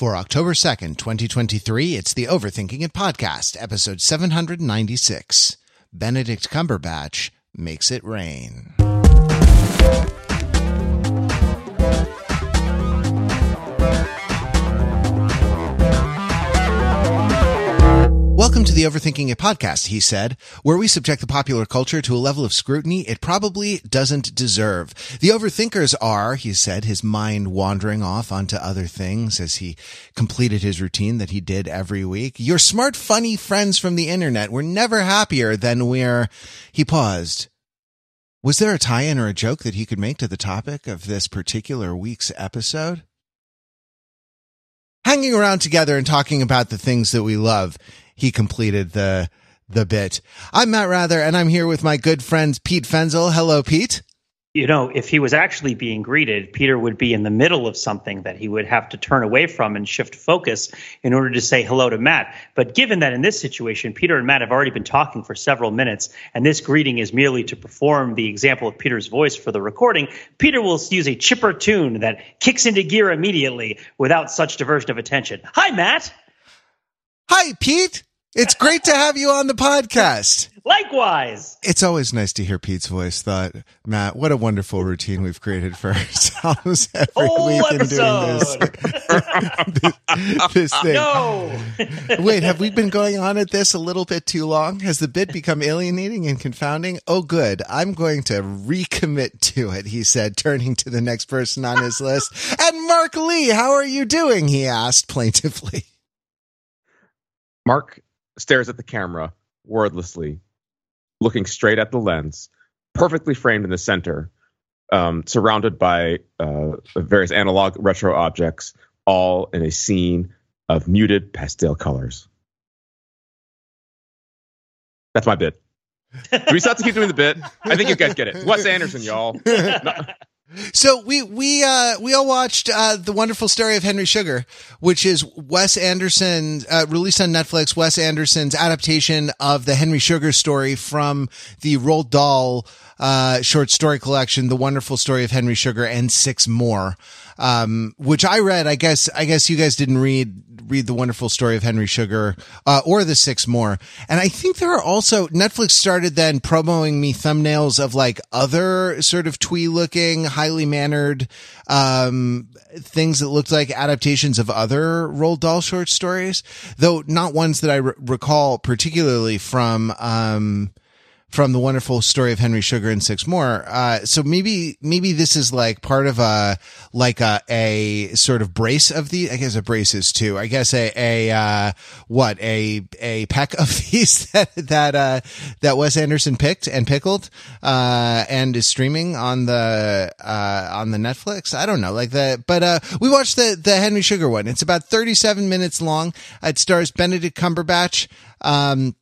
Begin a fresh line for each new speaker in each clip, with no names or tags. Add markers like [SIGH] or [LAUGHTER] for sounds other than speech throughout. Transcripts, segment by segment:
For October 2nd, 2023, it's the Overthinking It podcast, episode 796. Benedict Cumberbatch makes it rain. Welcome to the Overthinking It podcast, he said, where we subject the popular culture to a level of scrutiny it probably doesn't deserve. The overthinkers are, he said, his mind wandering off onto other things as he completed his routine that he did every week. Your smart, funny friends from the internet were never happier than we're, he paused. Was there a tie-in or a joke that he could make to the topic of this particular week's episode? Hanging around together and talking about the things that we love he completed the the bit. I'm Matt Wrather, and I'm here with my good friend Pete Fenzel. Hello, Pete.
You know, if he was actually being greeted, Peter would be in the middle of something that he would have to turn away from and shift focus in order to say hello to Matt. But given that in this situation, Peter and Matt have already been talking for several minutes, and this greeting is merely to perform the example of Peter's voice for the recording, Peter will use a chipper tune that kicks into gear immediately without such diversion of attention. Hi, Matt.
Hi, Pete. It's great to have you on the podcast. [LAUGHS]
Likewise.
It's always nice to hear Pete's voice. Thought, Matt, what a wonderful routine we've created for [LAUGHS] ourselves every
Whole
week
episode.
in doing this, [LAUGHS] this thing.
No.
Wait, have we been going on at this a little bit too long? Has the bit become alienating and confounding? Oh, good. I'm going to recommit to it, he said, turning to the next person on his list. And Mark Lee, how are you doing? He asked plaintively.
Mark stares at the camera wordlessly, looking straight at the lens, perfectly framed in the center, um, surrounded by uh, various analog retro objects, all in a scene of muted pastel colors. That's my bit. Do we still have to keep doing the bit? I think you guys get it. Wes Anderson, y'all. [LAUGHS] No-
So we we uh we all watched uh the wonderful story of Henry Sugar, which is Wes Anderson uh, released on Netflix. Wes Anderson's adaptation of the Henry Sugar story from the Roald Dahl uh short story collection, The Wonderful Story of Henry Sugar, and six more. Um, which I read. I guess I guess you guys didn't read read the wonderful story of Henry Sugar uh, or the six more. And I think there are also Netflix started then promoting me thumbnails of like other sort of twee looking, highly mannered um, things that looked like adaptations of other Roald Dahl short stories, though not ones that I re- recall particularly from. Um, from the wonderful story of Henry Sugar and six more. Uh, so maybe, maybe this is like part of a, like a, a sort of brace of the, I guess a brace is too, I guess a, a, uh, what, a, a pack of [LAUGHS] these that, that, uh, that Wes Anderson picked and pickled, uh, and is streaming on the, uh, on the Netflix. I don't know, like the, but, uh, we watched the, the Henry Sugar one. It's about 37 minutes long. It stars Benedict Cumberbatch. Um,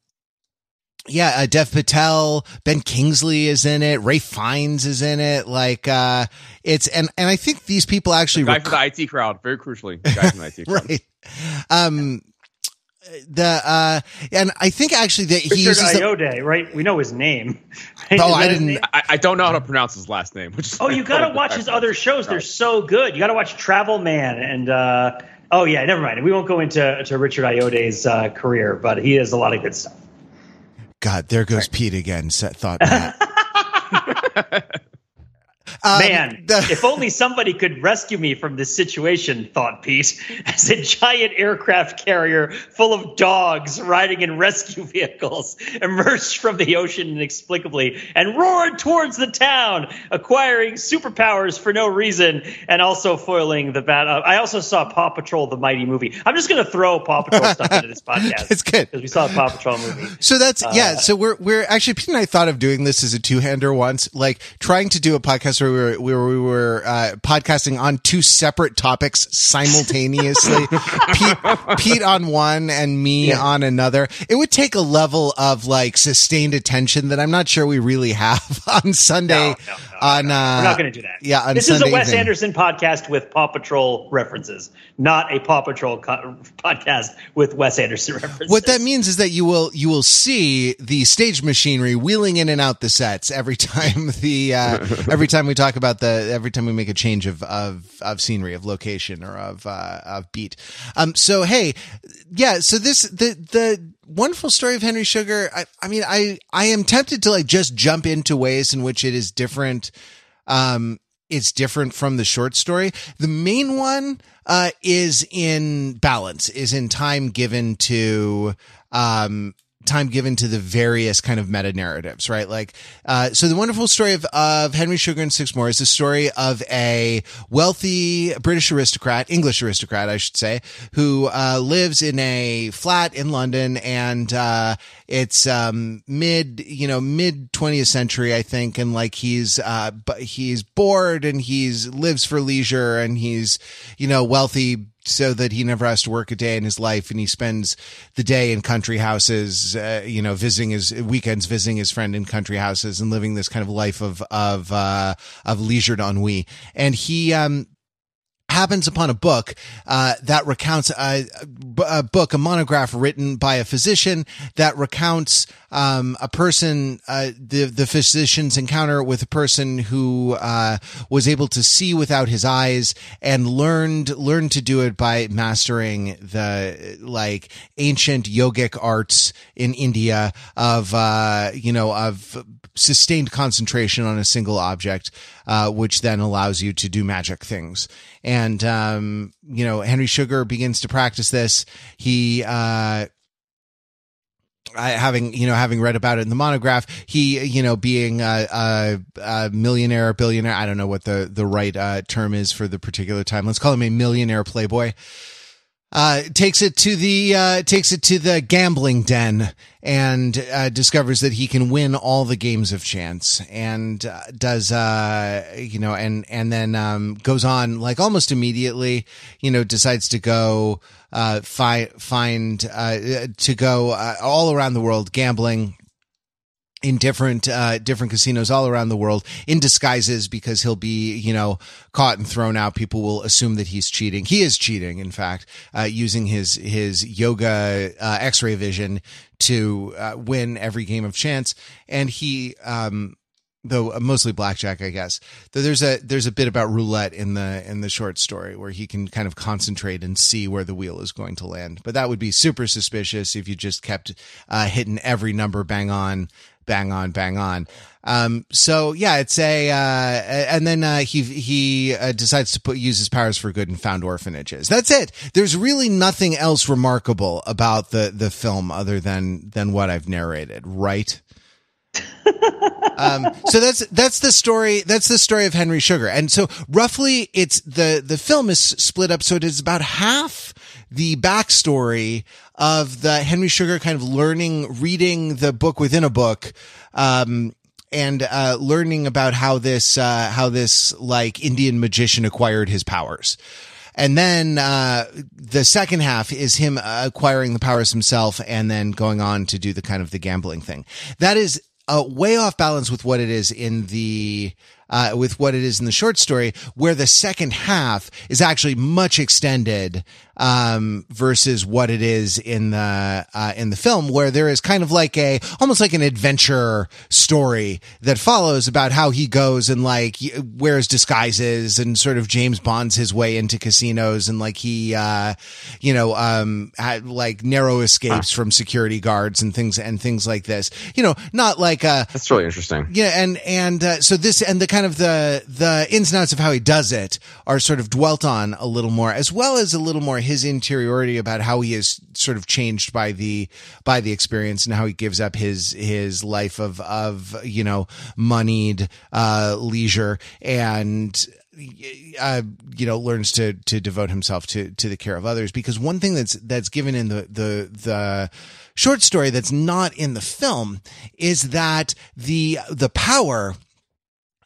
yeah, uh, Dev Patel, Ben Kingsley is in it, Ralph Fiennes is in it. Like, uh, it's, and, and I think these people actually,
guy
rec-
from the IT crowd, very crucially. the Guy from the IT [LAUGHS] crowd.
right. Um, the, uh, and I think actually that he
Richard
uses the,
right? We know his name. Right? [LAUGHS]
Oh, I didn't-
name?
I, I don't know how to pronounce his last name. Which is
Oh, you [LAUGHS] got to watch his other shows. They're so good. You got to watch Travel Man and uh, oh yeah, never mind. We won't go into to Richard Ayoade's uh, career, but he has a lot of good stuff.
God, there goes Pete again. Set thought that. [LAUGHS] Um,
Man,
the- [LAUGHS]
if only somebody could rescue me from this situation, thought Pete, [LAUGHS] as a giant aircraft carrier full of dogs riding in rescue [LAUGHS] vehicles emerged from the ocean inexplicably and roared towards the town, acquiring superpowers for no reason and also foiling the bad. Uh, I also saw Paw Patrol, the mighty movie. I'm just going to throw Paw Patrol stuff into this podcast.
It's good.
Because we saw the Paw Patrol movie.
So that's
Uh,
yeah. So we're we're actually Pete and I thought of doing this as a two hander once, like trying to do a podcast where we were where we were uh, podcasting on two separate topics simultaneously. [LAUGHS] Pete Pete on one and me
Yeah.
on another. It would take a level of like sustained attention that I'm not sure we really have [LAUGHS] on Sunday.
No, no, no,
on uh,
We're not going to do that.
Yeah, on
this
Sunday
is a Wes
evening.
Anderson podcast with Paw Patrol references, not a Paw Patrol co- podcast with Wes Anderson [LAUGHS] references.
What that means is that you will you will see the stage machinery wheeling in and out the sets every time the uh, every time we talk about the every time we make a change of of of scenery, of location, or of uh, of beat. Um. So hey, yeah. So this the the wonderful story of Henry Sugar. I I mean I I am tempted to like just jump into ways in which it is different. Um. It's different from the short story. The main one uh, is in balance, is in time given to um, time given to the various kind of meta narratives, right? Like, uh, so the wonderful story of, of Henry Sugar and Six More is the story of a wealthy British aristocrat, English aristocrat, I should say, who, uh, lives in a flat in London and, uh, it's, um, mid, you know, mid 20th century, I think. And like he's, uh, but he's bored and he's lives for leisure and he's, you know, wealthy so that he never has to work a day in his life and he spends the day in country houses uh, you know visiting his weekends visiting his friend in country houses and living this kind of life of of uh of leisured ennui. And he um happens upon a book uh, that recounts a, a, book, a monograph written by a physician that recounts um, a person, uh, the the physician's encounter with a person who uh, was able to see without his eyes and learned learned to do it by mastering the like ancient yogic arts in India of uh, you know of sustained concentration on a single object, uh, which then allows you to do magic things. And, um, you know, Henry Sugar begins to practice this. He, uh, I, having you know having read about it in the monograph, he you know being a, a, a millionaire, billionaire, I don't know what the the right uh, term is for the particular time. Let's call him a millionaire playboy uh, takes it to the uh, takes it to the gambling den and uh, discovers that he can win all the games of chance and uh, does uh, you know and and then um, goes on like almost immediately you know decides to go uh, fi- find uh, to go uh, all around the world gambling in different uh, different casinos all around the world in disguises because he'll be you know caught and thrown out. People will assume that he's cheating. He is cheating in fact uh, using his his yoga uh, x-ray vision to uh, win every game of chance. And he um though uh, mostly blackjack i guess. Though there's a there's a bit about roulette in the in the short story where he can kind of concentrate and see where the wheel is going to land. But that would be super suspicious if you just kept uh, hitting every number bang on bang on, bang on. Um, so yeah, it's a, uh, and then, uh, he, he uh, decides to put, use his powers for good and found orphanages. That's it. There's really nothing else remarkable about the, the film other than, than what I've narrated, right? [LAUGHS] um, so that's that's the story. That's the story of Henry Sugar, and so roughly, it's the the film is split up. So it is about half the backstory of the Henry Sugar kind of learning, reading the book within a book, um, and uh, learning about how this uh, how this like Indian magician acquired his powers. And then uh, the second half is him acquiring the powers himself, and then going on to do the kind of the gambling thing. That is uh, way off balance with what it is in the uh, with what it is in the short story, where the second half is actually much extended um, versus what it is in the uh, in the film, where there is kind of like a almost like an adventure story that follows about how he goes and like wears disguises and sort of James Bonds his way into casinos and like he uh, you know um, had like narrow escapes from security guards and things and things like this. You know, not like uh
that's really interesting.
Yeah, and and uh, so this and the kind of the the ins and outs of how he does it are sort of dwelt on a little more, as well as a little more his interiority about how he is sort of changed by the by the experience and how he gives up his his life of of you know moneyed uh, leisure and uh, you know learns to to devote himself to to the care of others. Because one thing that's that's given in the the the short story that's not in the film is that the the power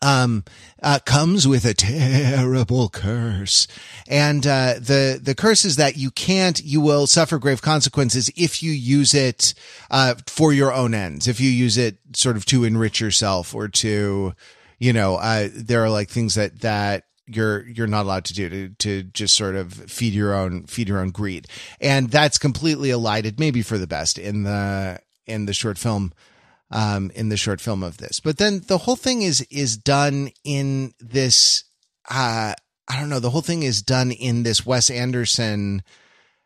um, uh, comes with a terrible curse. And, uh, the, the curse is that you can't, you will suffer grave consequences if you use it, uh, for your own ends, if you use it sort of to enrich yourself or to, you know, uh, there are like things that, that, you're you're not allowed to do to to just sort of feed your own feed your own greed and that's completely elided maybe for the best in the in the short film um, in the short film of this. But then the whole thing is is done in this. Uh, I don't know. The whole thing is done in this Wes Anderson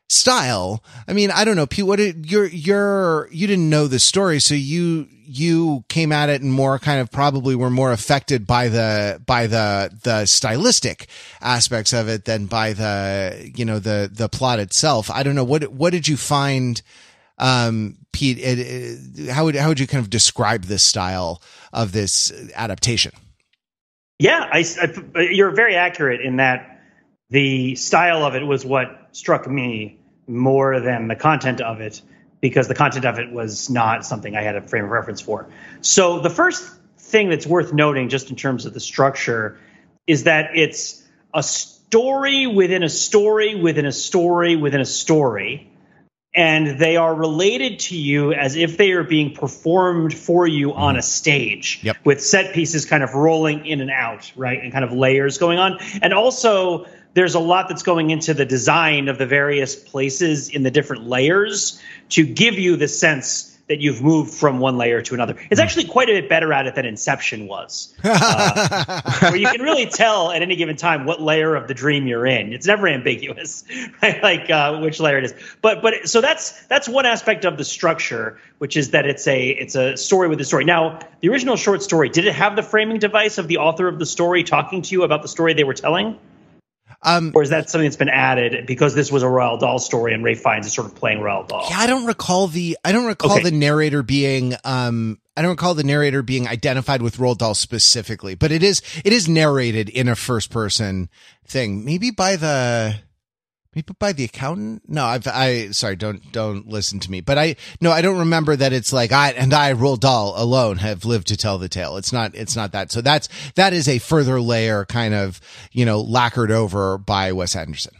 style. I mean, I don't know, Pete. What did, you're you're you didn't know the story, so you you came at it and more kind of probably were more affected by the by the the stylistic aspects of it than by the you know the the plot itself. I don't know what what did you find, um, Pete? It, it, how would how would you kind of describe this style of this adaptation?
Yeah, I, I, you're very accurate in that the style of it was what struck me more than the content of it because the content of it was not something I had a frame of reference for. So the first thing that's worth noting, just in terms of the structure, is that it's a story within a story within a story within a story. And they are related to you as if they are being performed for you on a stage
Yep.
with set pieces kind of rolling in and out, right? And kind of layers going on. And also, there's a lot that's going into the design of the various places in the different layers to give you the sense that you've moved from one layer to another. It's actually quite a bit better at it than Inception was, [LAUGHS] uh, where you can really tell at any given time what layer of the dream you're in. It's never ambiguous, [LAUGHS] right? like uh, which layer it is. But but so that's that's one aspect of the structure, which is that it's a it's a story with a story. Now, the original short story did it have the framing device of the author of the story talking to you about the story they were telling?
Um,
or is that something that's been added because this was a Roald Dahl story and Ralph Fiennes is sort of playing Roald Dahl?
Yeah, I don't recall the I don't recall
Okay.
the narrator being um I don't recall the narrator being identified with Roald Dahl specifically, but it is it is narrated in a first person thing. Maybe by the maybe by the accountant. No, I've I sorry, don't don't listen to me. But I no, I don't remember that it's like I and I Roald Dahl alone have lived to tell the tale. It's not it's not that. So that's that is a further layer kind of, you know, lacquered over by Wes Anderson.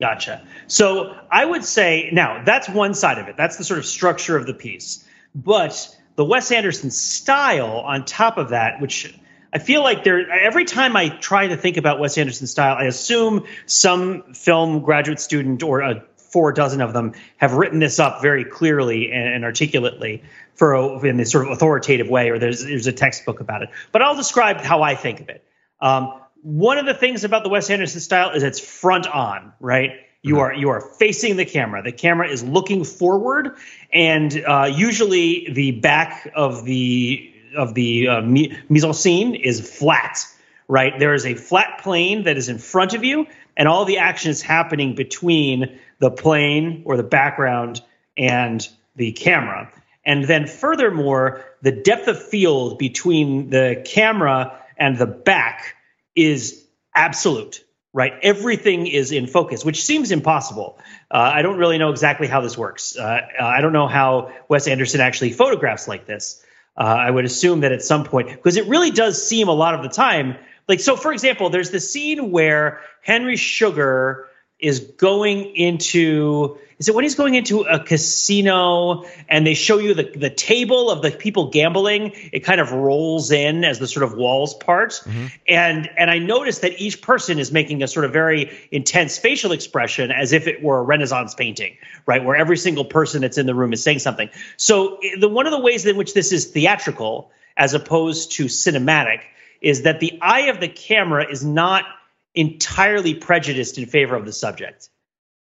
Gotcha. So I would say now that's one side of it. That's the sort of structure of the piece. But the Wes Anderson style on top of that, which I feel like there every time I try to think about Wes Anderson style, I assume some film graduate student or a four dozen of them have written this up very clearly and, and articulately for a, in this sort of authoritative way, or there's there's a textbook about it. But I'll describe how I think of it. Um, one of the things about the Wes Anderson style is it's front on, right? You are you are facing the camera. The camera is looking forward, and uh, usually the back of the of the uh, mise en scene is flat, right? There is a flat plane that is in front of you, and all the action is happening between the plane or the background and the camera. And then, furthermore, the depth of field between the camera and the back is absolute, right? Everything is in focus, which seems impossible. Uh, I don't really know exactly how this works. Uh, I don't know how Wes Anderson actually photographs like this. Uh, I would assume that at some point, because it really does seem a lot of the time like so. For example, there's the scene where Henry Sugar is going into is it when he's going into a casino and they show you the, the table of the people gambling it kind of rolls in as the sort of walls part. Mm-hmm. And and i noticed that each person is making a sort of very intense facial expression as if it were a renaissance painting right? Where every single person that's in the room is saying something. So eh, the one of the ways in which this is theatrical as opposed to cinematic is that the eye of the camera is not entirely prejudiced in favor of the subject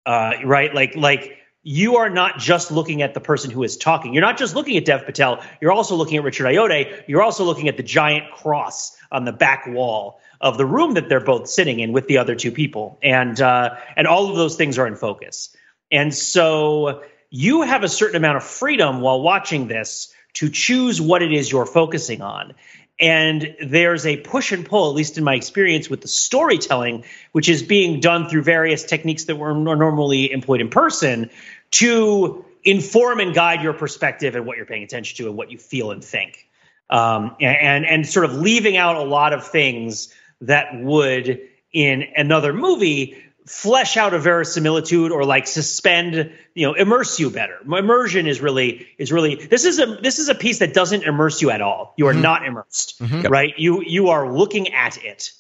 uh, right? Like like you are not just looking at the person who is talking. You're not just looking at Dev Patel. You're also looking at Richard Ayoade. You're also looking at the giant cross on the back wall of the room that they're both sitting in with the other two people, and uh, and all of those things are in focus. And so you have a certain amount of freedom while watching this to choose what it is you're focusing on. And there's a push and pull, at least in my experience with the storytelling, which is being done through various techniques that were normally employed in person to inform and guide your perspective and what you're paying attention to and what you feel and think. Um, and, and sort of leaving out a lot of things that would in another movie flesh out a verisimilitude or like suspend you know immerse you better. Immersion is really is really this is a this is a piece that doesn't immerse you at all. You are not immersed right? You you are looking at it.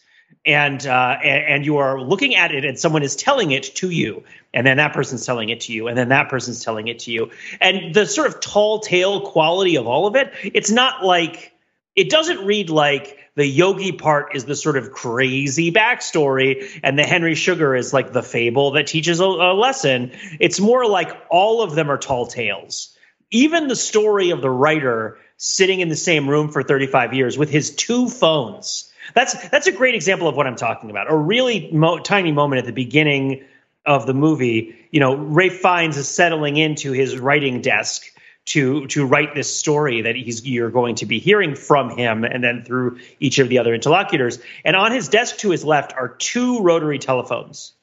And, uh, and and you are looking at it, and someone is telling it to you, and then that person's telling it to you, and then that person's telling it to you, and the sort of tall tale quality of all of it. It's not like it doesn't read like the yogi part is the sort of crazy backstory and the henry sugar is like the fable that teaches a, a, lesson. It's more like all of them are tall tales. Even the story of the writer sitting in the same room for 35 years with his two phones. That's that's a great example of what i'm talking about. A really mo- tiny moment at the beginning of the movie you know Ralph Fiennes is settling into his writing desk to to write this story that he's you're going to be hearing from him and then through each of the other interlocutors. And on his desk to his left are two rotary telephones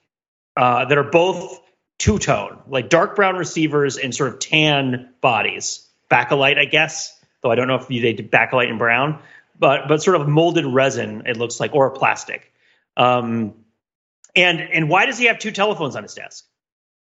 uh, that are both two tone, like dark brown receivers and sort of tan bodies. Bakelite, I guess, though I don't know if they did bakelite and brown, but but sort of molded resin. It looks like or plastic. Um, and and why does he have two telephones on his desk?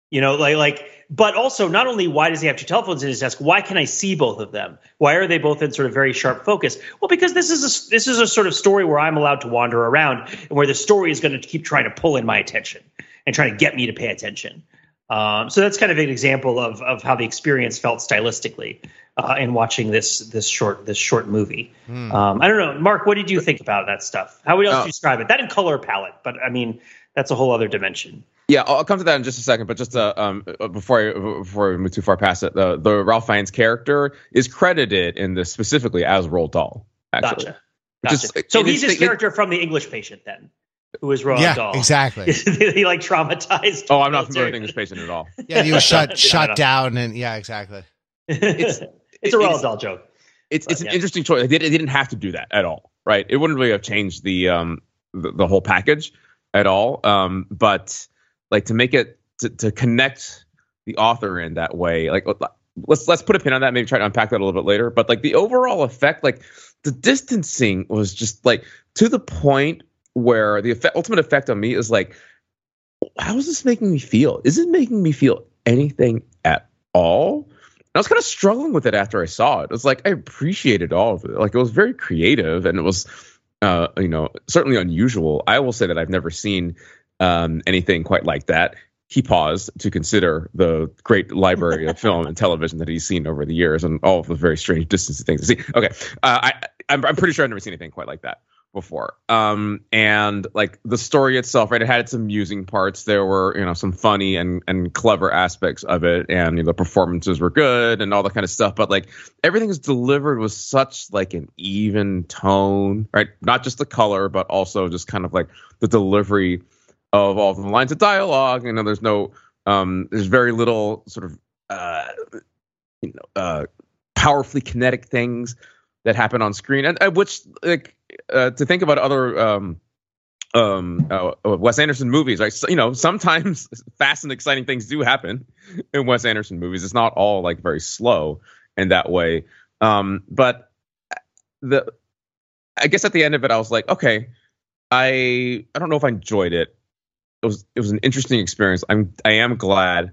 You know, like like but also not only why does he have two telephones in his desk why can i see both of them why are they both in sort of very sharp focus well because this is a this is a sort of story where i'm allowed to wander around and where the story is going to keep trying to pull in my attention and trying to get me to pay attention um, so that's kind of an example of of how the experience felt stylistically uh, in watching this this short this short movie. Hmm. Um, I don't know, Mark. What did you think about that stuff? How would you oh. describe it? That in color palette, but I mean that's a whole other dimension.
Yeah, I'll come to that in just a second. But just uh, um, uh, before I before we move too far past it, the the Ralph Fiennes character is credited in this specifically as Roald Dahl. Actually.
Gotcha. gotcha. so he's his character from the English Patient then, who is Roald
yeah,
Dahl.
exactly. [LAUGHS]
he like traumatized.
Oh, I'm not familiar with English Patient at all. [LAUGHS]
Yeah, he was shut [LAUGHS] shut down, and yeah, exactly.
It's it's a Roald Dahl joke.
It's but, it's an yeah. interesting choice. They, they didn't have to do that at all, right? It wouldn't really have changed the um the, the whole package at all. Um, but like to make it to, to connect the author in that way like let's let's put a pin on that maybe try to unpack that a little bit later but like the overall effect like the distancing was just like to the point where the effect, ultimate effect on me is like how is this making me feel is it making me feel anything at all and I was kind of struggling with it after I saw it. It was like I appreciated all of it. Like it was very creative and it was uh, you know, certainly unusual. I will say that I've never seen um, anything quite like that. He paused to consider the great library of film and television that he's seen over the years and all of the very strange [LAUGHS] distances things see. Okay, uh, I, I'm, I'm pretty sure I've never seen anything quite like that before. Um, and like the story itself, right? It had its amusing parts. There were, you know, some funny and and clever aspects of it, and you know, the performances were good and all that kind of stuff. But like everything is delivered with such like an even tone, right? Not just the color, but also just kind of like the delivery of all the lines of dialogue. You know, there's no, um, there's very little sort of, uh, you know, uh, powerfully kinetic things that happen on screen, and uh, which like uh, to think about other um, um, uh, Wes Anderson movies, right? So, you know, sometimes [LAUGHS] fast and exciting things do happen in Wes Anderson movies. It's not all like very slow in that way. Um, but the, I guess at the end of it, I was like, okay, I I don't know if I enjoyed it. It was it was an interesting experience. I'm I am glad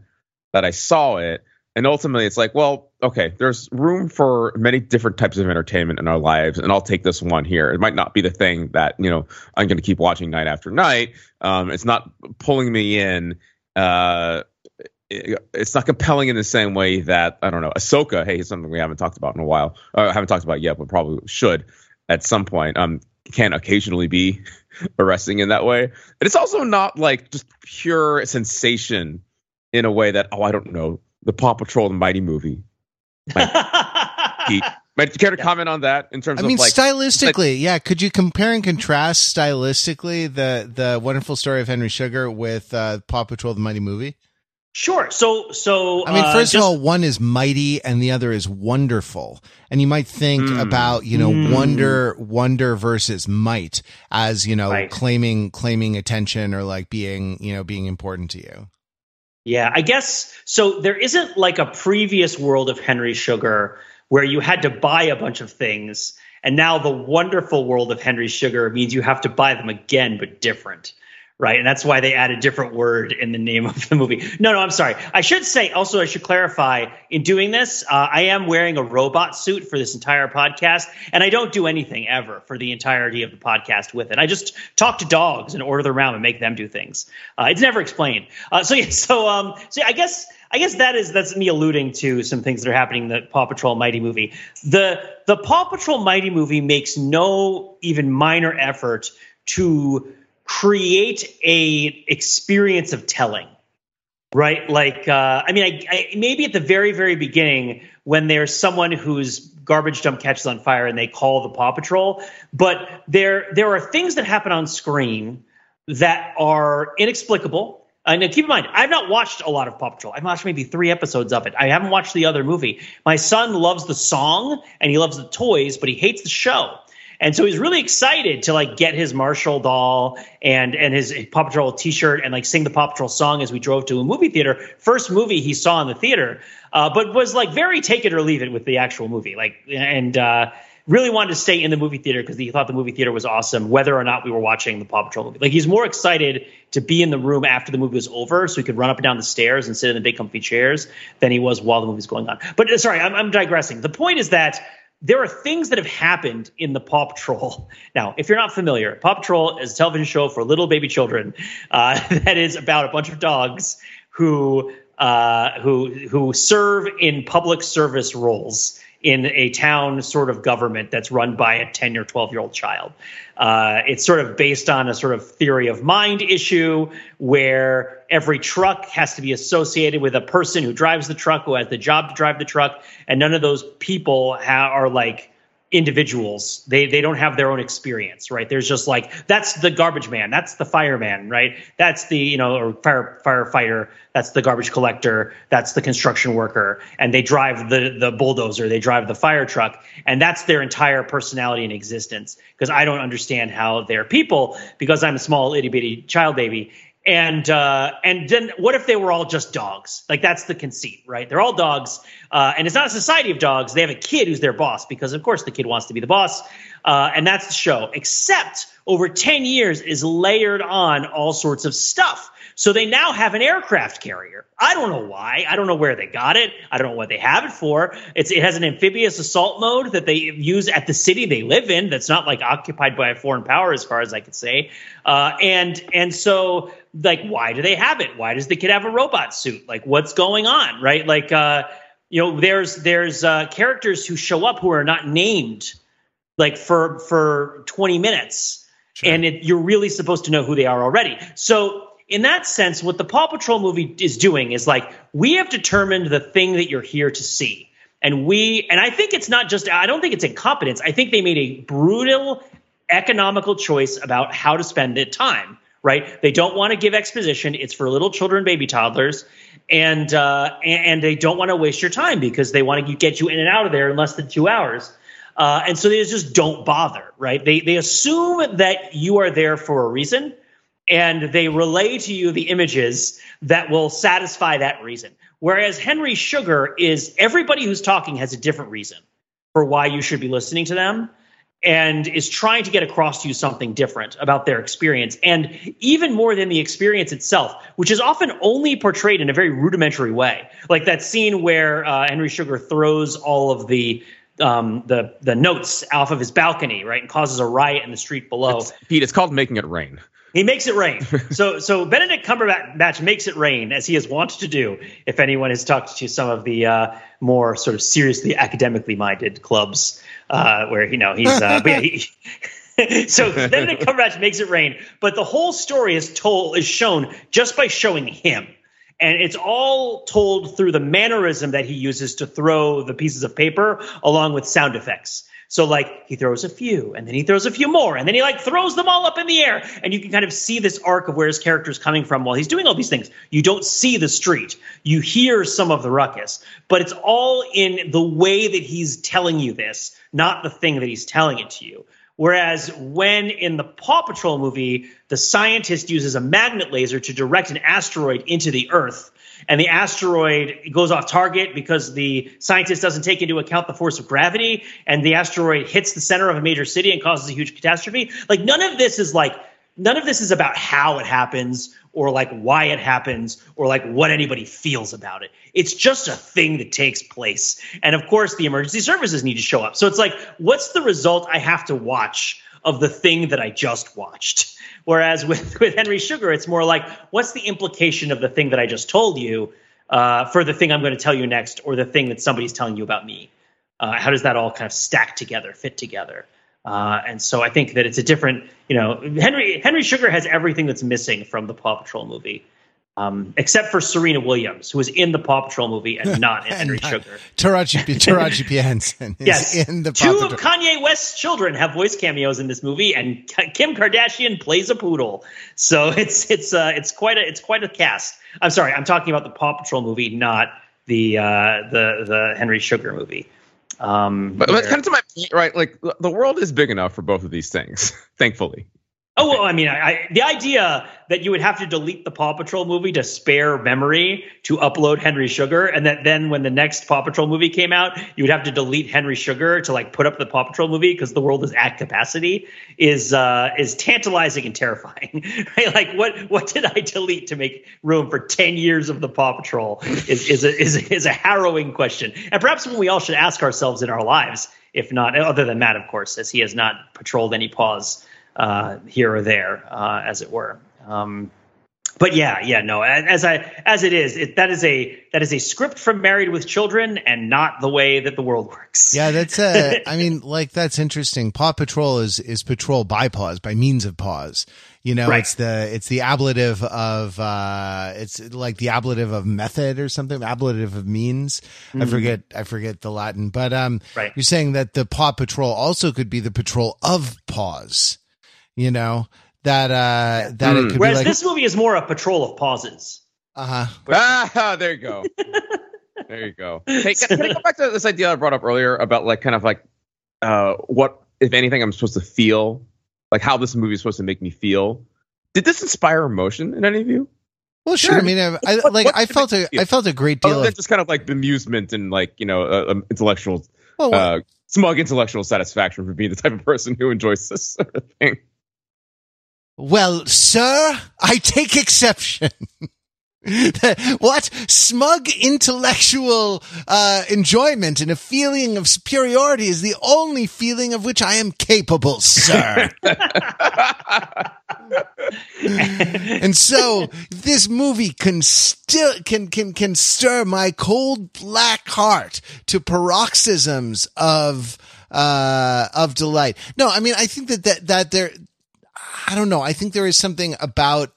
that I saw it and ultimately it's like well okay there's room for many different types of entertainment in our lives and i'll take this one here. It might not be the thing that you know i'm going to keep watching night after night. Um, it's not pulling me in uh, it, it's not compelling in the same way that i don't know ahsoka hey it's something we haven't talked about in a while uh, haven't talked about yet but probably should at some point um can occasionally be [LAUGHS] arresting in that way. And it's also not like just pure sensation in a way that oh i don't know the Paw Patrol the Mighty movie. Like, [LAUGHS] Pete, might you care to yeah. comment on that in terms of
I mean,
like,
stylistically, like, yeah. Could you compare and contrast stylistically the the wonderful story of Henry Sugar with uh, Paw Patrol the Mighty movie?
Sure. So, so
I mean, uh, first uh, just, of all, one is mighty and the other is wonderful, and you might think mm, about you know mm. wonder, wonder versus might as you know right. claiming claiming attention or like being you know being important to you.
Yeah, I guess so. There isn't like a previous world of Henry Sugar where you had to buy a bunch of things, and now the wonderful world of Henry Sugar means you have to buy them again, but different, right? And that's why they add a different word in the name of the movie. No, no, I'm sorry. I should say also, I should clarify in doing this, uh, I am wearing a robot suit for this entire podcast, and I don't do anything ever for the entirety of the podcast with it. I just talk to dogs and order them around and make them do things. Uh, it's never explained. Uh, so [LAUGHS] yeah, so um, so I guess. I guess that is that's me alluding to some things that are happening in the Paw Patrol Mighty movie. The the Paw Patrol Mighty movie makes no even minor effort to create a experience of telling right like uh, i mean I, I, maybe at the very very beginning when there's someone whose garbage dump catches on fire and they call the paw patrol but there there are things that happen on screen that are inexplicable and keep in mind, I've not watched a lot of Paw Patrol. I've watched maybe three episodes of it. I haven't watched the other movie. My son loves the song and he loves the toys, but he hates the show. And so he's really excited to like get his Marshall doll and and his Paw Patrol T-shirt and like sing the Paw Patrol song as we drove to a movie theater. First movie he saw in the theater, uh, but was like very take it or leave it with the actual movie. Like and uh, really wanted to stay in the movie theater because he thought the movie theater was awesome, whether or not we were watching the Paw Patrol movie. Like he's more excited to be in the room after the movie was over, so he could run up and down the stairs and sit in the big comfy chairs than he was while the movie was going on. But uh, sorry, I'm, I'm digressing. The point is that there are things that have happened in the Paw Patrol. Now, if you're not familiar, Paw Patrol is a television show for little baby children uh, [LAUGHS] that is about a bunch of dogs who uh, who who serve in public service roles in a town sort of government that's run by a 10 or 12 year old child. Uh, it's sort of based on a sort of theory of mind issue where every truck has to be associated with a person who drives the truck, who has the job to drive the truck, and none of those people ha- are like individuals. They they don't have their own experience, right? There's just like that's the garbage man, that's the fireman, right? That's the you know or fire firefighter, that's the garbage collector, that's the construction worker, and they drive the the bulldozer, they drive the fire truck, and that's their entire personality and existence. Because I don't understand how they're people because I'm a small itty bitty child baby, and uh, and then what if they were all just dogs? Like that's the conceit, right? They're all dogs, uh, and it's not a society of dogs. They have a kid who's their boss because, of course, the kid wants to be the boss, uh, and that's the show. Except over ten years is layered on all sorts of stuff. So they now have an aircraft carrier. I don't know why. I don't know where they got it. I don't know what they have it for. It's, it has an amphibious assault mode that they use at the city they live in. That's not like occupied by a foreign power, as far as I could say. Uh, and and so like, why do they have it? Why does the kid have a robot suit? Like, what's going on? Right? Like, uh, you know, there's there's uh, characters who show up who are not named, like for for 20 minutes. Sure. And it, you're really supposed to know who they are already. So in that sense, what the Paw Patrol movie is doing is like we have determined the thing that you're here to see. And we, and I think it's not just, I don't think it's incompetence. I think they made a brutal economical choice about how to spend the time, right? They don't want to give exposition. It's for little children, baby toddlers. And, uh, and they don't want to waste your time because they want to get you in and out of there in less than two hours. Uh, and so they just don't bother, right? They, they assume that you are there for a reason and they relay to you the images that will satisfy that reason. Whereas Henry Sugar is everybody who's talking has a different reason for why you should be listening to them and is trying to get across to you something different about their experience. And even more than the experience itself, which is often only portrayed in a very rudimentary way. Like that scene where uh, Henry Sugar throws all of the um, the the notes off of his balcony, right, and causes a riot in the street below.
It's, Pete, it's called making it rain.
He makes it rain. [LAUGHS] so so Benedict Cumberbatch makes it rain as he is wont to do. If anyone has talked to some of the uh, more sort of seriously academically minded clubs, uh, where you know he's uh, but yeah, he, [LAUGHS] so Benedict Cumberbatch makes it rain, but the whole story is told is shown just by showing him. And it's all told through the mannerism that he uses to throw the pieces of paper along with sound effects. So like he throws a few and then he throws a few more and then he like throws them all up in the air and you can kind of see this arc of where his character is coming from while he's doing all these things. You don't see the street. You hear some of the ruckus, but it's all in the way that he's telling you this, not the thing that he's telling it to you. Whereas when in the Paw Patrol movie, the scientist uses a magnet laser to direct an asteroid into the Earth, and the asteroid goes off target because the scientist doesn't take into account the force of gravity, and the asteroid hits the center of a major city and causes a huge catastrophe. Like none of this is like none of this is about how it happens or like why it happens or like what anybody feels about it. It's just a thing that takes place. And of course, the emergency services need to show up. So it's like, what's the result I have to watch of the thing that I just watched? Whereas with, [LAUGHS] with Henry Sugar, it's more like, what's the implication of the thing that I just told you uh, for the thing I'm going to tell you next or the thing that somebody's telling you about me? Uh, how does that all kind of stack together, fit together? Uh, and so I think that it's a different, you know, Henry Henry Sugar has everything that's missing from the Paw Patrol movie, um, except for Serena Williams, who was in the Paw Patrol movie and [LAUGHS] not in Henry
not,
Sugar.
Taraji Taraji [LAUGHS] P Henson is
yes,
in the
two
Paw
of
Patrol.
Kanye West's children have voice cameos in this movie, and Kim Kardashian plays a poodle. So [LAUGHS] it's it's uh, it's quite a it's quite a cast. I'm sorry, I'm talking about the Paw Patrol movie, not the uh, the the Henry Sugar movie. Um,
But, but kind of to my point, right? Like the world is big enough for both of these things, thankfully.
Oh well, I mean, I, I, the idea that you would have to delete the Paw Patrol movie to spare memory to upload Henry Sugar, and that then when the next Paw Patrol movie came out, you would have to delete Henry Sugar to like put up the Paw Patrol movie because the world is at capacity is uh, is tantalizing and terrifying. [LAUGHS] Right? Like, what what did I delete to make room for ten years of the Paw Patrol? Is is a, is is a harrowing question, and perhaps one we all should ask ourselves in our lives. If not, other than Matt, of course, as he has not patrolled any paws uh, here or there, uh, as it were. Um, but yeah, yeah, no. As I as it is, it, that is a that is a script from Married with Children, and not the way that the world works.
Yeah, that's uh [LAUGHS] I mean, like that's interesting. Paw Patrol is is patrol by paws, by means of paws. You know,
Right.
it's the it's the ablative of uh it's like the ablative of method or something, ablative of means. I forget I forget the Latin. But um
Mm-hmm. Right.
you're saying that the Paw Patrol also could be the patrol of paws. You know? That uh that it
Mm.
could
Whereas
be like
this movie is more a patrol of pauses.
uh-huh.
Ah, [LAUGHS] there you go. [LAUGHS] there you go. Hey, can, can I go back to this idea I brought up earlier about like kind of like uh, what, if anything, I'm supposed to feel, like how this movie is supposed to make me feel. Did this inspire emotion in any of you?
Well, sure.
Sure.
I mean, I, I
What-
like
what
I felt
it
a
feel?
I felt a great deal
Other
of
just kind of like bemusement and like you know uh, um, intellectual,
well,
uh, smug intellectual satisfaction for being the type of person who enjoys this sort of thing.
Well, sir, I take exception. [LAUGHS] what smug intellectual uh, enjoyment and a feeling of superiority is the only feeling of which I am capable, sir. [LAUGHS] and so this movie can still can can can stir my cold black heart to paroxysms of uh of delight. No, I mean I think that that that there I don't know. I think there is something about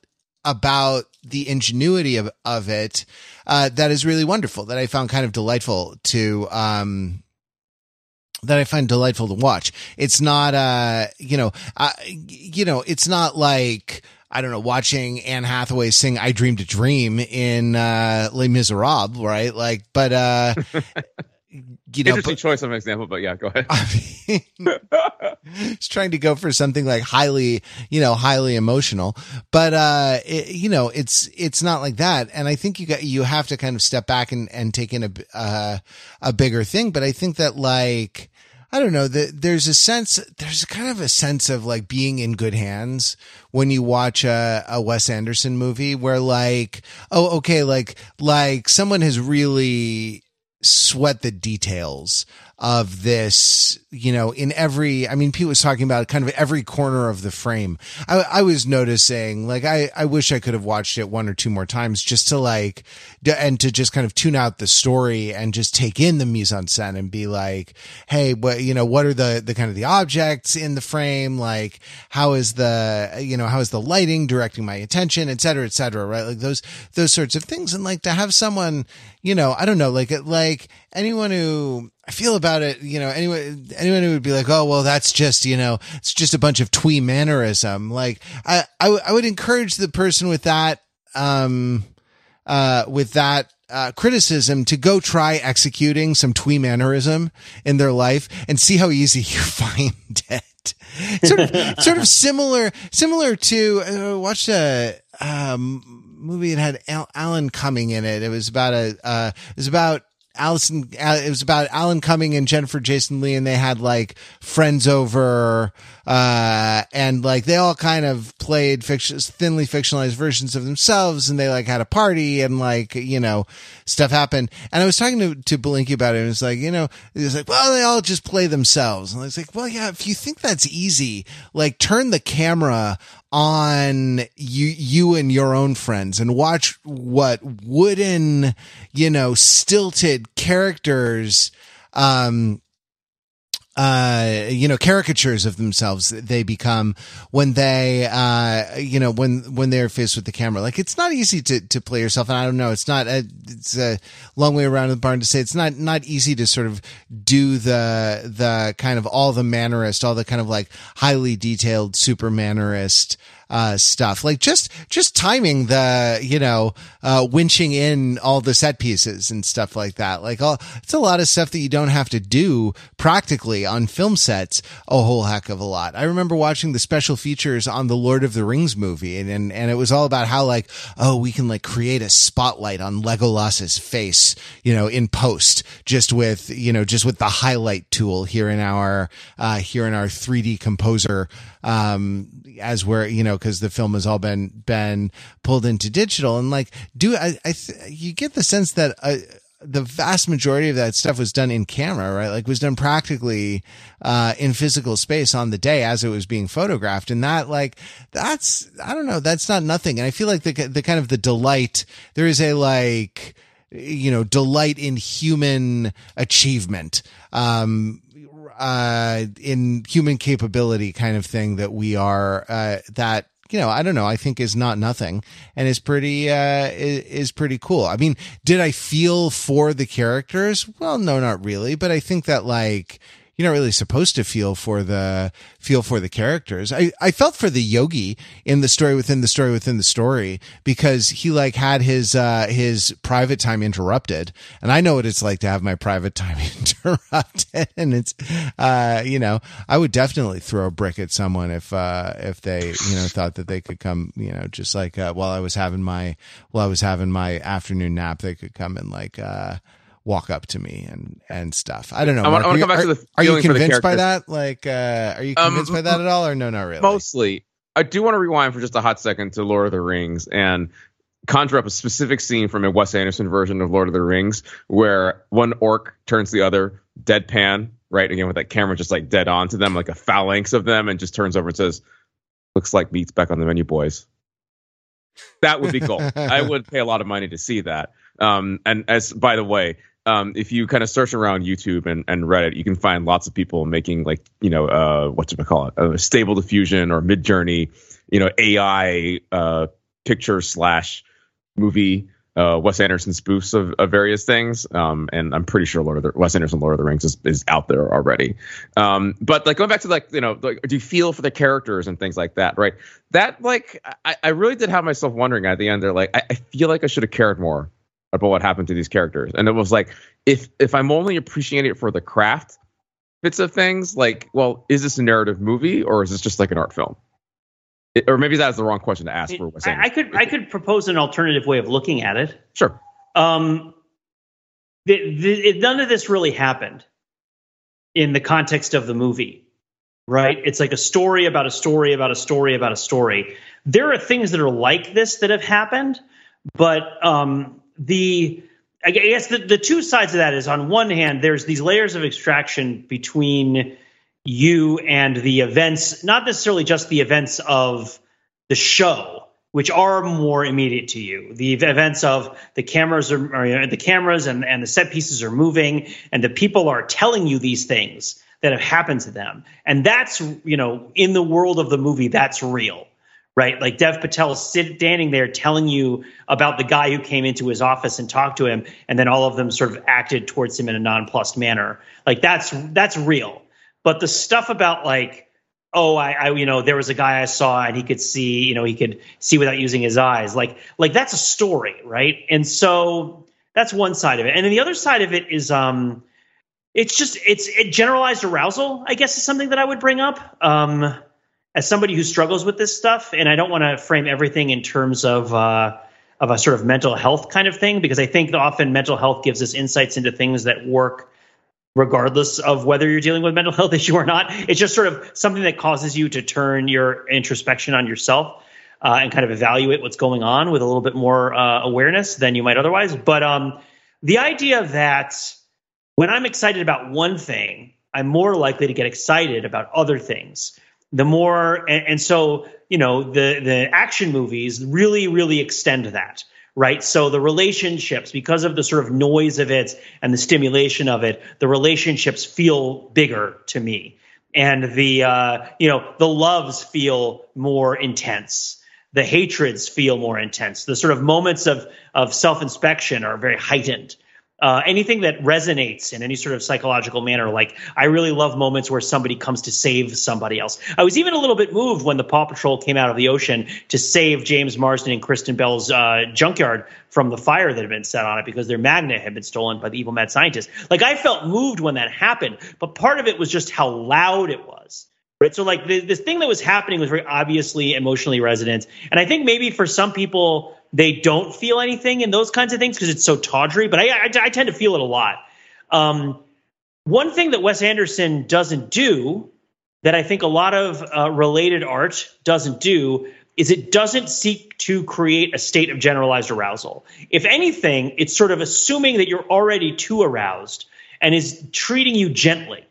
about the ingenuity of of it uh, that is really wonderful. That I found kind of delightful to um that I find delightful to watch. It's not uh you know uh, you know it's not like. I don't know, watching Anne Hathaway sing I Dreamed a Dream in uh Les Miserables, right? Like, but uh [LAUGHS] you know,
Interesting choice of an example, but yeah, go ahead. [LAUGHS]
I mean, [LAUGHS] it's trying to go for something like highly, you know, highly emotional, but, uh, it, you know, it's, it's not like that. And I think you got, you have to kind of step back and, and take in a, uh, a bigger thing. But I think that like, I don't know that there's a sense, there's kind of a sense of like being in good hands when you watch a, a Wes Anderson movie where like, oh, okay, like, like someone has really, sweat the details of this, you know, in every, I mean, Pete was talking about kind of every corner of the frame. I, I was noticing, like, I, I wish I could have watched it one or two more times just to like, and to just kind of tune out the story and just take in the mise en scène and be like, Hey, what, you know, what are the, the kind of the objects in the frame? Like, how is the, you know, how is the lighting directing my attention, et cetera, et cetera, right? Like those, those sorts of things. And like to have someone, you know, I don't know, like, like anyone who, I feel about it, you know, anyone, anyone who would be like, oh, well, that's just, you know, it's just a bunch of twee mannerism. Like, I, I, w- I would encourage the person with that, um, uh, with that, uh, criticism to go try executing some twee mannerism in their life and see how easy [LAUGHS] you find it. sort of, [LAUGHS] sort of similar, similar to, uh, watched a, um, movie that had Al- Alan Cumming in it. It was about a, uh, it was about Allison. Uh, it was about Alan Cumming and Jennifer Jason Lee, and they had like friends over, uh, and like they all kind of played fiction, thinly fictionalized versions of themselves, and they like had a party, and like you know stuff happened. And I was talking to to Belinkie about it, and it's like you know, it's like well, they all just play themselves, and I was like, well, yeah, if you think that's easy, like turn the camera on you you and your own friends and watch what wooden you know stilted characters um uh, you know, caricatures of themselves they become when they, uh, you know, when, when they're faced with the camera. Like it's not easy to, to play yourself. And I don't know, it's not, a, it's a long way around the barn to say it's not, not easy to sort of do the, the kind of all the mannerist, all the kind of like highly detailed super mannerist, uh, stuff. Like just, just timing the, you know, uh, winching in all the set pieces and stuff like that. Like all, it's a lot of stuff that you don't have to do practically on film sets a whole heck of a lot. I remember watching the special features on the Lord of the Rings movie and, and, and it was all about how like, oh, we can like create a spotlight on Legolas's face, you know, in post just with, you know, just with the highlight tool here in our, uh, here in our 3D composer, um, as we're, you know, because the film has all been been pulled into digital and like do I, I th- you get the sense that uh, the vast majority of that stuff was done in camera, right? Like was done practically uh, in physical space on the day as it was being photographed, and that like that's I don't know, that's not nothing. And I feel like the the kind of the delight there is a like you know delight in human achievement um uh in human capability kind of thing that we are uh that you know, I don't know, I think is not nothing and is pretty, uh, is, is, pretty cool. I mean, did I feel for the characters? Well, no, not really, but I think that like, you're not really supposed to feel for the feel for the characters. I, I felt for the yogi in the story within the story within the story because he like had his uh his private time interrupted. And I know what it's like to have my private time [LAUGHS] interrupted. And it's uh you know, I would definitely throw a brick at someone if uh if they, you know, thought that they could come, you know, just like uh, while I was having my while I was having my afternoon nap, they could come and like uh walk up to me and and stuff. I don't know.
I want, to come back
are,
to the.
Are you convinced by that? Like, uh, are you um, convinced um, by that at all, or no, not really?
Mostly. I do want to rewind for just a hot second to Lord of the Rings and conjure up a specific scene from a Wes Anderson version of Lord of the Rings where one orc turns the other deadpan, right? Again, with that camera just like dead on to them, like a phalanx of them, and just turns over and says, "Looks like meat's back on the menu, boys." That would be cool. [LAUGHS] I would pay a lot of money to see that. Um, and as by the way, um, if you kind of search around YouTube and, and Reddit, you can find lots of people making like you know uh, what do I call it, a stable diffusion or Midjourney, you know AI uh, picture slash movie. Uh, Wes Anderson spoofs of, of various things, um, and I'm pretty sure Lord of the Wes Anderson Lord of the Rings is, is out there already. Um, but like going back to like you know, like, do you feel for the characters and things like that, right? That like I, I really did have myself wondering at the end. They're like, I, I feel like I should have cared more about what happened to these characters. And it was like, if if I'm only appreciating it for the craft bits of things, like, well, is this a narrative movie or is this just like an art film? It, or maybe that's the wrong question to ask for.
I, I could I could propose an alternative way of looking at it.
Sure.
Um, the, the, none of this really happened in the context of the movie, right? It's like a story about a story about a story about a story. There are things that are like this that have happened, but um, the I guess the, the two sides of that is on one hand, there's these layers of extraction between you and the events, not necessarily just the events of the show, which are more immediate to you. The events of the cameras are, or, the cameras and, and the set pieces are moving, and the people are telling you these things that have happened to them. And that's, you know, in the world of the movie, that's real right? Like Dev Patel standing there telling you about the guy who came into his office and talked to him, and then all of them sort of acted towards him in a nonplussed manner. Like that's that's real. But the stuff about like, oh, I, I you know, there was a guy I saw and he could see, you know, he could see without using his eyes. Like like that's a story, right? And so that's one side of it. And then the other side of it is um it's just it's it generalized arousal, I guess is something that I would bring up. Um as somebody who struggles with this stuff, and I don't want to frame everything in terms of uh, of a sort of mental health kind of thing because I think often mental health gives us insights into things that work regardless of whether you're dealing with mental health [LAUGHS] issue or not. It's just sort of something that causes you to turn your introspection on yourself uh, and kind of evaluate what's going on with a little bit more uh, awareness than you might otherwise. But um, the idea that when I'm excited about one thing, I'm more likely to get excited about other things. The more, and, and so you know, the the action movies really, really extend that right? So the relationships, because of the sort of noise of it and the stimulation of it, the relationships feel bigger to me, and the uh, you know the loves feel more intense. The hatreds feel more intense. The sort of moments of of self inspection are very heightened uh, anything that resonates in any sort of psychological manner. Like I really love moments where somebody comes to save somebody else. I was even a little bit moved when the Paw Patrol came out of the ocean to save James Marsden and Kristen Bell's uh, junkyard from the fire that had been set on it because their magnet had been stolen by the evil mad scientist. Like I felt moved when that happened, but part of it was just how loud it was. Right. So like this thing that was happening was very obviously emotionally resonant. And I think maybe for some people, they don't feel anything in those kinds of things because it's so tawdry. But I, I, I, tend to feel it a lot. Um, one thing that Wes Anderson doesn't do that I think a lot of uh, related art doesn't do is it doesn't seek to create a state of generalized arousal. If anything, it's sort of assuming that you're already too aroused and is treating you gently.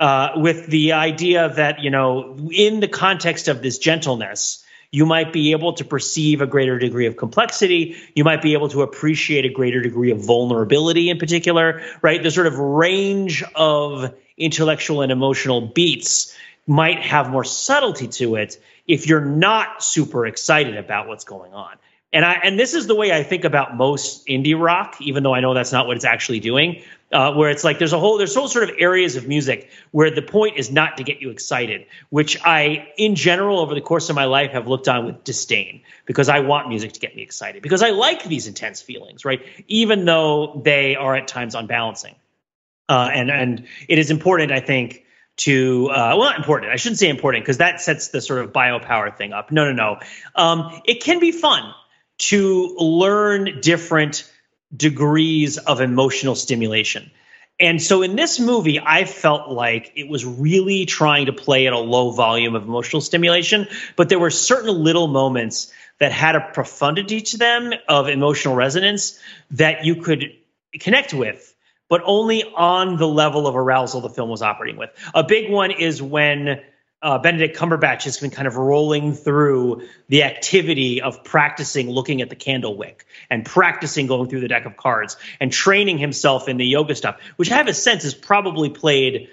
Uh, with the idea that you know, in the context of this gentleness, you might be able to perceive a greater degree of complexity. You might be able to appreciate a greater degree of vulnerability in particular, right? The sort of range of intellectual and emotional beats might have more subtlety to it if you're not super excited about what's going on and I and this is the way I think about most indie rock, even though I know that's not what it's actually doing. Uh, where it's like there's a whole there's whole sort of areas of music where the point is not to get you excited, which I in general over the course of my life have looked on with disdain because I want music to get me excited because I like these intense feelings, right? Even though they are at times unbalancing, uh, and and it is important, I think to uh, well not important i shouldn't say important because that sets the sort of biopower thing up no no no um, it can be fun to learn different degrees of emotional stimulation. And so in this movie, I felt like it was really trying to play at a low volume of emotional stimulation, but there were certain little moments that had a profundity to them of emotional resonance that you could connect with, but only on the level of arousal the film was operating with. A big one is when uh, Benedict Cumberbatch has been kind of rolling through the activity of practicing looking at the candle wick and practicing going through the deck of cards and training himself in the yoga stuff, which I have a sense is probably played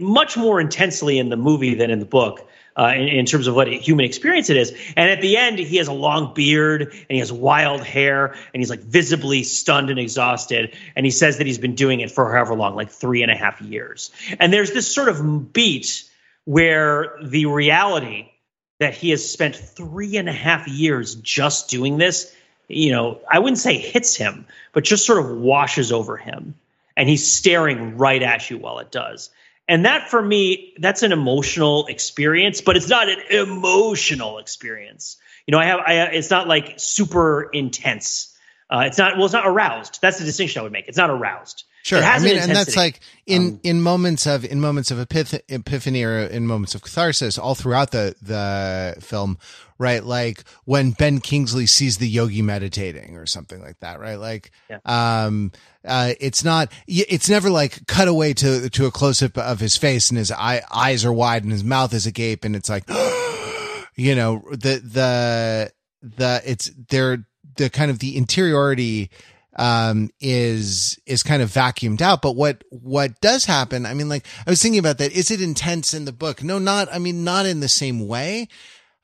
much more intensely in the movie than in the book. Uh, in, in, terms of what a human experience it is. And at the end, he has a long beard and he has wild hair and he's like visibly stunned and exhausted. And he says that he's been doing it for however long, like three and a half years. And there's this sort of beat where the reality that he has spent three and a half years just doing this, you know, I wouldn't say hits him, but just sort of washes over him. And he's staring right at you while it does. And that for me, that's an emotional experience, but it's not an emotional experience. You know, I have, I, it's not like super intense. Uh, it's not, well, it's not aroused. That's the distinction I would make. It's not aroused.
Sure. I mean, and that's like in, um, in moments of, in moments of epith- epiphany or in moments of catharsis all throughout the, the film, right? Like when Ben Kingsley sees the yogi meditating or something like that, right? Like, yeah. um, uh, it's not, it's never like cut away to, to a close up of his face and his eye, eyes are wide and his mouth is agape and it's like, [GASPS] you know, the, the, the, it's, they're, the kind of the interiority um, is is kind of vacuumed out. But what what does happen? I mean, like I was thinking about that. Is it intense in the book? No, not. I mean, not in the same way.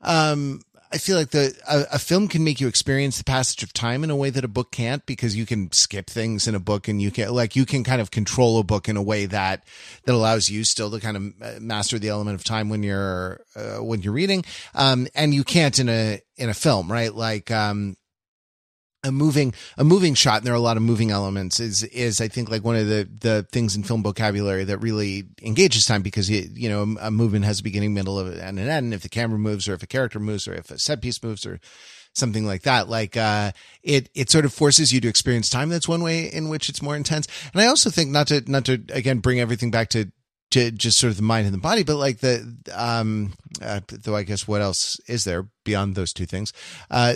Um, I feel like the a, a, film can make you experience the passage of time in a way that a book can't because you can skip things in a book and you can like you can kind of control a book in a way that that allows you still to kind of uh, master the element of time when you're uh, when you're reading um and you can't in a in a film right like um a moving a moving shot and there are a lot of moving elements is is I think like one of the the things in film vocabulary that really engages time because you you know a movement has a beginning middle of, and an end if the camera moves or if a character moves or if a set piece moves or something like that. Like, uh, it, it sort of forces you to experience time. That's one way in which it's more intense. And I also think not to, not to, again, bring everything back to, to just sort of the mind and the body, but like the, um, uh, though I guess what else is there beyond those two things? Uh,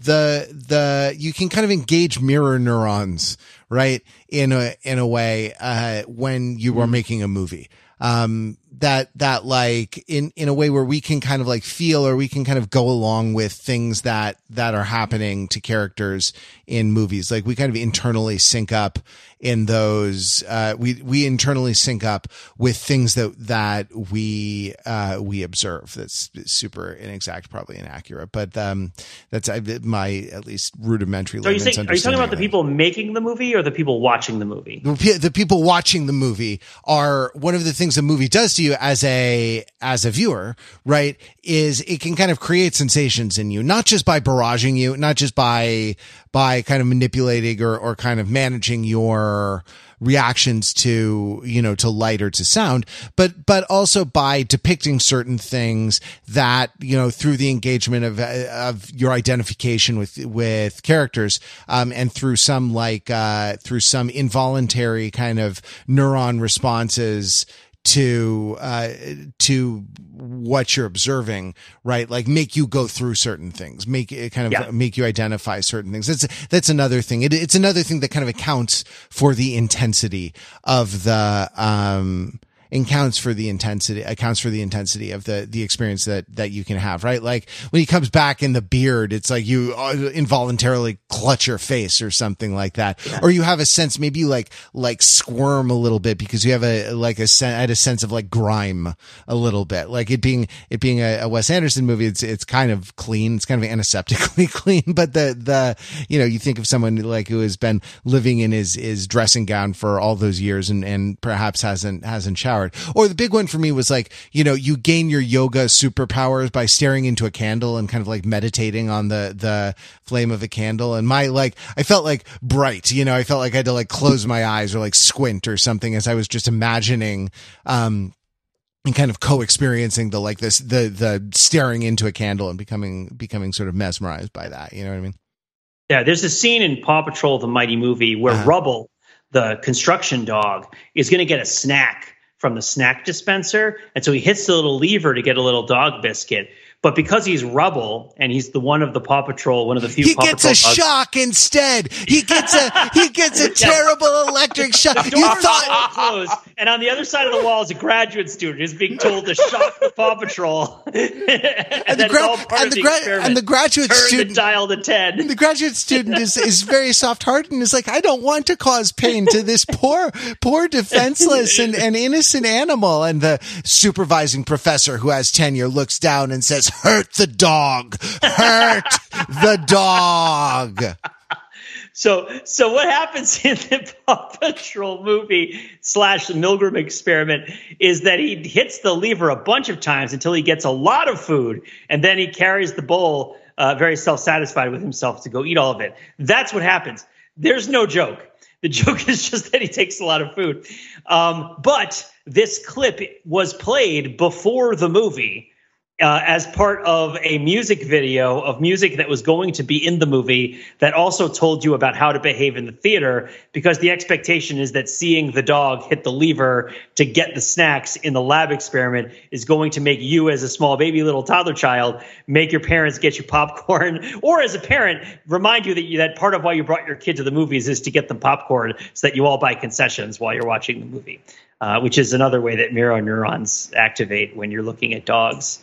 the the you can kind of engage mirror neurons right in a in a way uh when you are making a movie. Um that that like in in a way where we can kind of like feel or we can kind of go along with things that that are happening to characters in movies like we kind of internally sync up in those uh we we internally sync up with things that that we uh we observe that's super inexact probably inaccurate but um that's my at least rudimentary
So are you, saying, are you talking about the
understanding of it.
people making the movie or the people watching the movie?
the, the people watching the movie are one of the things a movie does to you as a as a viewer right is it can kind of create sensations in you not just by barraging you not just by by kind of manipulating or or kind of managing your reactions to you know to light or to sound but but also by depicting certain things that you know through the engagement of of your identification with with characters um and through some like uh through some involuntary kind of neuron responses to uh to what you're observing right? Like make you go through certain things make it kind of
Yeah.
make you identify certain things. That's that's another thing. It, it's another thing that kind of accounts for the intensity of the um accounts for the intensity accounts for the intensity of the the experience that that you can have right? Like when he comes back in the beard it's like you uh, involuntarily clutch your face or something like that. Or you have a sense maybe like like squirm a little bit because you have a like a sen- I had a sense of like grime a little bit. Like it being it being a, a Wes Anderson movie it's it's kind of clean. It's kind of antiseptically [LAUGHS] clean but the the you know you think of someone like who has been living in his his dressing gown for all those years and and perhaps hasn't hasn't showered or the big one for me was like you know you gain your yoga superpowers by staring into a candle and kind of like meditating on the the flame of a candle. And my like I felt like bright you know I felt like I had to like close my eyes or like squint or something as I was just imagining um and kind of co-experiencing the like this the the staring into a candle and becoming becoming sort of mesmerized by that. You know what i mean?
Yeah, there's a scene in Paw Patrol, the mighty movie, where
Uh-huh.
Rubble, the construction dog, is going to get a snack from the snack dispenser. And so he hits the little lever to get a little dog biscuit. But because he's Rubble and he's the one of the Paw Patrol, one of the few
he
Paw
gets
Patrol
a
dogs-
shock instead he gets a he gets a [LAUGHS] terrible electric shock you thought
and on the other side of the wall is a graduate student who's being told to shock the Paw Patrol, [LAUGHS] and,
the gra-
all part
and
of
the
the,
gra-
experiment.
and the graduate
Turn
student-
the dial to ten.
the graduate student is, is very soft hearted and is like, I don't want to cause pain to this poor, poor defenseless and, and innocent animal. And the supervising professor who has tenure looks down and says, hurt the dog, hurt the dog.
So, so what happens [LAUGHS] in the Paw Patrol movie slash the Milgram experiment is that he hits the lever a bunch of times until he gets a lot of food, and then he carries the bowl, uh, very self-satisfied with himself, to go eat all of it. That's what happens. There's no joke. The [LAUGHS] joke is just that he takes a lot of food. Um, but this clip was played before the movie uh, as part of a music video of music that was going to be in the movie that also told you about how to behave in the theater because the expectation is that seeing the dog hit the lever to get the snacks in the lab experiment is going to make you as a small baby little toddler child make your parents get you popcorn [LAUGHS] or as a parent remind you that you, that part of why you brought your kid to the movies is to get them popcorn so that you all buy concessions while you're watching the movie uh, which is another way that mirror neurons activate when you're looking at dogs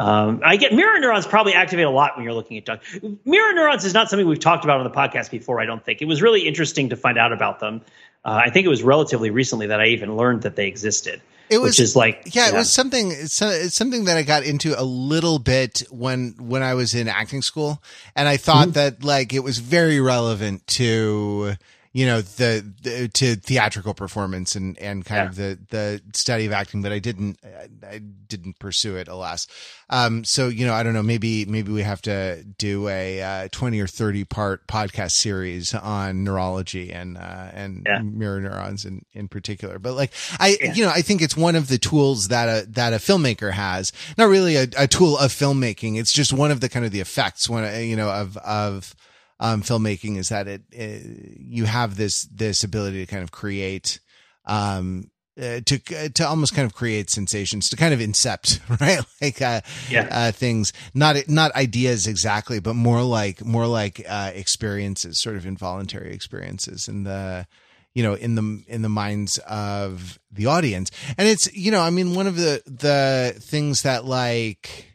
um, I get mirror neurons probably activate a lot when you're looking at dogs. Mirror neurons is not something we've talked about on the podcast before. I don't think it was really interesting to find out about them. Uh, I think it was relatively recently that I even learned that they existed.
It was
which is like
yeah, it was something. It's, it's something that I got into a little bit when when I was in acting school, and I thought that like it was very relevant to you know the, the to theatrical performance and and kind
Yeah.
of the the study of acting but i didn't i didn't pursue it alas um so you know i don't know maybe maybe we have to do a uh, 20 or 30 part podcast series on neurology and uh and
Yeah.
mirror neurons in in particular but like i
Yeah.
you know i think it's one of the tools that a that a filmmaker has not really a, a tool of filmmaking it's just one of the kind of the effects when uh, you know of of um, filmmaking is that it, it you have this this ability to kind of create um uh, to to almost kind of create sensations to kind of incept [LAUGHS] right? Like uh
Yeah.
uh things. Not not ideas exactly but more like more like uh experiences sort of involuntary experiences in the you know in the in the minds of the audience. And it's you know i mean one of the the things that like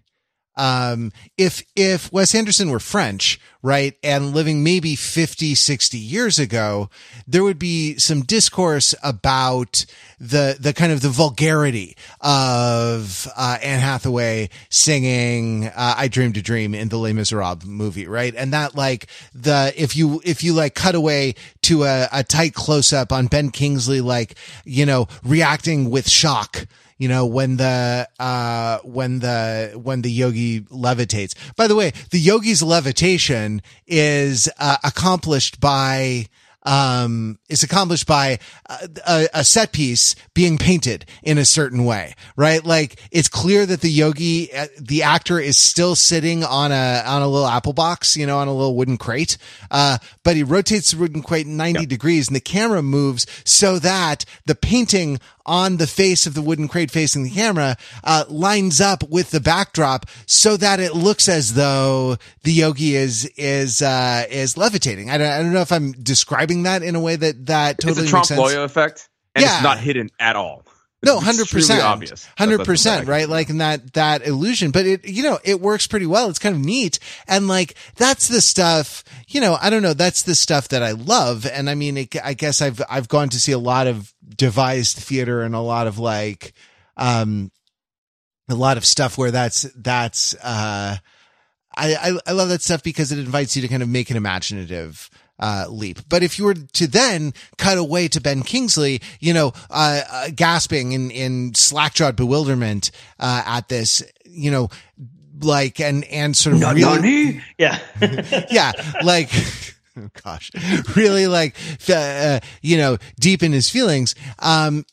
um if if wes anderson were french right and living maybe 50 60 years ago there would be some discourse about the the kind of the vulgarity of uh anne hathaway singing uh, i dreamed a dream in the les miserables movie right? And that like the if you if you like cut away to a, a tight close up on ben kingsley like you know reacting with shock you know when the uh when the when the yogi levitates. By the way the yogi's levitation is uh, accomplished by um is accomplished by a, a, a set piece being painted in a certain way right? Like it's clear that the yogi uh, the actor is still sitting on a on a little apple box you know on a little wooden crate uh but he rotates the wooden crate 90 degrees and the camera moves so that the painting on the face of the wooden crate facing the camera uh, lines up with the backdrop so that it looks as though the yogi is is uh, is levitating. I don't, I don't know if I'm describing that in a way that that totally
it's a
makes
trompe
sense.
l'oeil effect, and
Yeah.
it's not hidden at all.
No, hundred percent,
obvious.
hundred percent, right? Like in that that illusion, but it you know it works pretty well. It's kind of neat, and like that's the stuff. You know, I don't know. That's the stuff that I love, and I mean, it, I guess I've I've gone to see a lot of devised theater and a lot of like, um, a lot of stuff where that's that's uh, I, I I love that stuff because it invites you to kind of make an imaginative uh, leap. But if you were to then cut away to Ben Kingsley, you know, uh, uh, gasping in in slack-jawed bewilderment uh, at this, you know, like and and sort of really,
Yeah. [LAUGHS]
yeah, like. [LAUGHS] oh Gosh, really like, uh, you know, deep in his feelings. Um,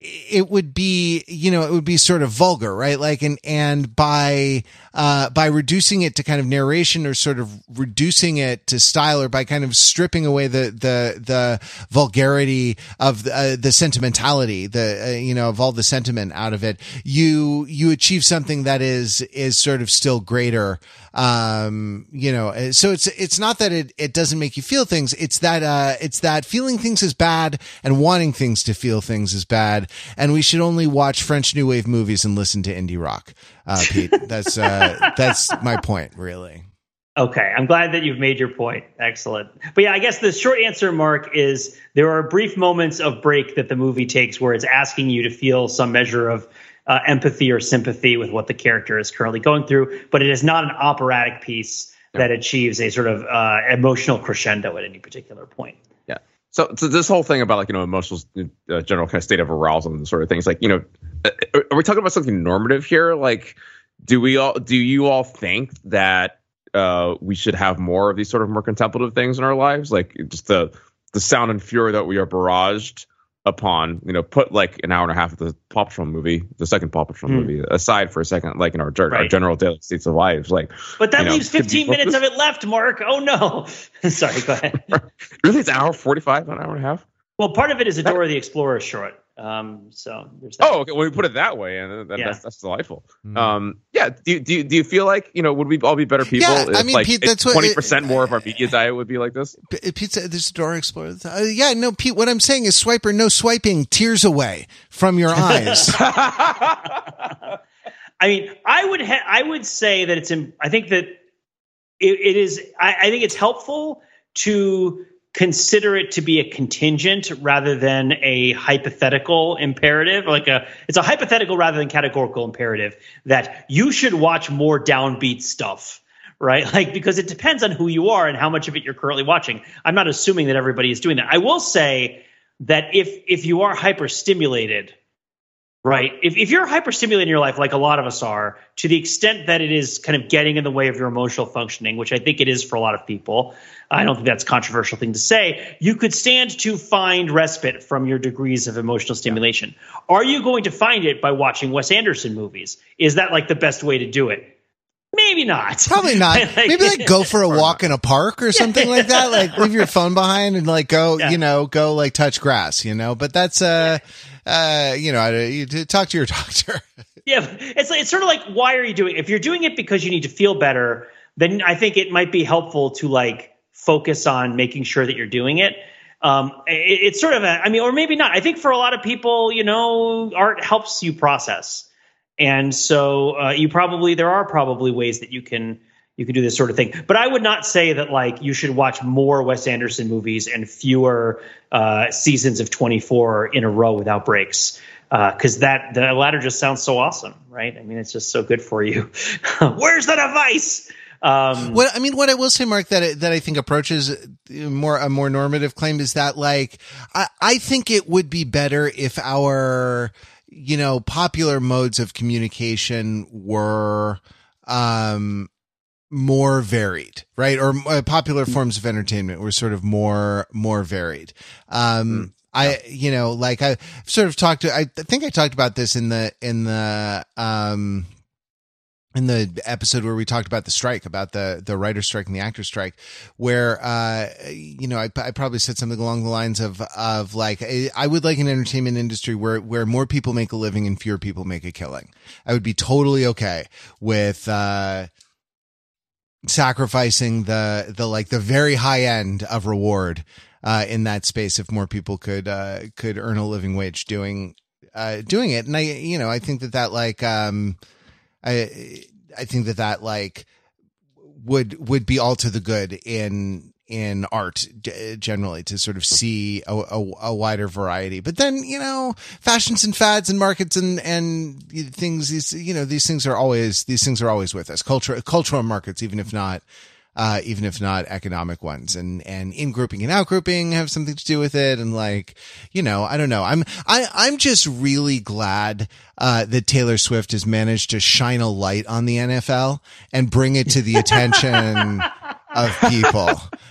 it would be, you know, it would be sort of vulgar, right? Like, and, and by, uh, by reducing it to kind of narration or sort of reducing it to style or by kind of stripping away the, the, the vulgarity of the, uh, the sentimentality, the, uh, you know, of all the sentiment out of it, you, you achieve something that is, is sort of still greater. Um, you know, uh, so it's, it's not that it, it doesn't make you feel things. It's that, uh, it's that feeling things is bad and wanting things to feel things is bad. And we should only watch French New Wave movies and listen to indie rock. Uh, Pete, [LAUGHS] that's, uh, that's my point, really.
Okay, I'm glad that you've made your point. Excellent. But yeah, I guess the short answer, Mark, is there are brief moments of break that the movie takes where it's asking you to feel some measure of uh, empathy or sympathy with what the character is currently going through, but it is not an operatic piece that achieves a sort of uh, emotional crescendo at any particular point.
So, so this whole thing about like you know emotional uh, general kind of state of arousal and sort of things like you know uh, are we talking about something normative here? Like do we all do you all think that uh we should have more of these sort of more contemplative things in our lives? Like just the the sound and fury that we are barraged upon you know put like an hour and a half of the Paw Patrol movie the second Paw Patrol
Hmm.
movie aside for a second like in our, our
Right.
general daily states of lives like
But that
You know,
leaves 15 minutes of it left, Mark. Oh no. [LAUGHS] Sorry, go ahead. [LAUGHS]
really it's an hour 45 an hour and a half
well, part of it is a Dora the Explorer short. Um, so there's that.
Oh, okay. When we put it that way, and that,
Yeah.
that's that's delightful.
Mm.
Um, yeah. Do you, do do you feel like you know would we all be better people?
Yeah, I mean,
like
Pete, that's what-
twenty percent more of our media diet would be like this.
Pizza, there's a Dora explorer. Uh, yeah, no, Pete, what I'm saying is swiper, no swiping, tears away from your [LAUGHS] eyes.
I mean, I would ha- I would say that it's. Im- I think that it, it is. I, I think it's helpful to consider it to be a contingent rather than a hypothetical imperative. Like a, it's a hypothetical rather than categorical imperative that you should watch more downbeat stuff. right? [LAUGHS] Like because it depends on who you are and how much of it you're currently watching. I'm not assuming that everybody is doing that. I will say that if if you are hyperstimulated, right? If if you're hyperstimulated in your life, like a lot of us are, to the extent that it is kind of getting in the way of your emotional functioning, which I think it is for a lot of people. I don't think that's a controversial thing to say. You could stand to find respite from your degrees of emotional stimulation. Are you going to find it by watching Wes Anderson movies? Is that like the best way to do it? Maybe not.
Probably not. [LAUGHS] like, Maybe like go for a [LAUGHS] walk in a park or something yeah. like that. Like leave your phone behind and like go, yeah. you know, go like touch grass, you know. But that's uh, uh, you know, you talk to your [LAUGHS] doctor.
yeah, it's it's sort of like why are you doing? It? If you're doing it because you need to feel better, then I think it might be helpful to like focus on making sure that you're doing it. Um, it, it's sort of a, I mean, or maybe not. I think for a lot of people, you know, art helps you process, and so uh, you probably there are probably ways that you can you can do this sort of thing. But I would not say that like you should watch more Wes Anderson movies and fewer uh, seasons of 24 in a row without breaks. Because uh, that the latter just sounds so awesome, right? I mean, it's just so good for you. [LAUGHS] Where's the device?
Um, what I mean, what I will say, Mark, that that I think approaches more a more normative claim is that like I, I think it would be better if our you know popular modes of communication were um more varied, right? Or uh, popular forms of entertainment were sort of more more varied. Um, mm. I, you know, like I sort of talked to, I think I talked about this in the, in the, um, in the episode where we talked about the strike, about the the writer strike and the actor strike, where uh, you know I, I probably said something along the lines of of like I would like an entertainment industry where where more people make a living and fewer people make a killing. I would be totally okay with uh, sacrificing the the like the very high end of reward uh, in that space if more people could uh, could earn a living wage doing uh, doing it. And I you know I think that that like um I I think that that like would would be all to the good in in art generally to sort of hmm. see a, a, a, wider variety. But then, you know, fashions and fads and markets and, and things, these, you know, these things are always, these things are always with us. Culture, cultural markets, even if not, uh, even if not economic ones and, and in grouping and out grouping have something to do with it. And like, you know, I don't know. I'm, I, I'm just really glad, uh, that Taylor Swift has managed to shine a light on the NFL and bring it to the attention [LAUGHS] of people,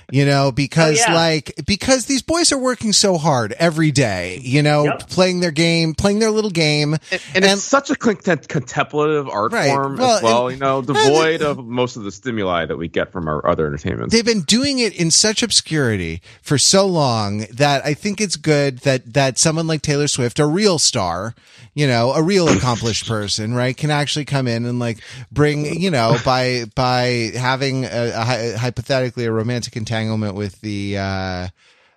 you know, because oh, yeah. like, because these boys are working so hard every day, you know, yep. playing their game, playing their little game. And,
and, and it's such a contemplative art right. form well, as well, and, you know, devoid of most of the stimuli that we get from our other entertainments.
They've been doing it in such obscurity for so long that I think it's good that, that someone like Taylor Swift, a real star, you know, a real [COUGHS] accomplished person, right, can actually come in and like bring, you know, by, by having a, a hypothetically a romantic entanglement with the uh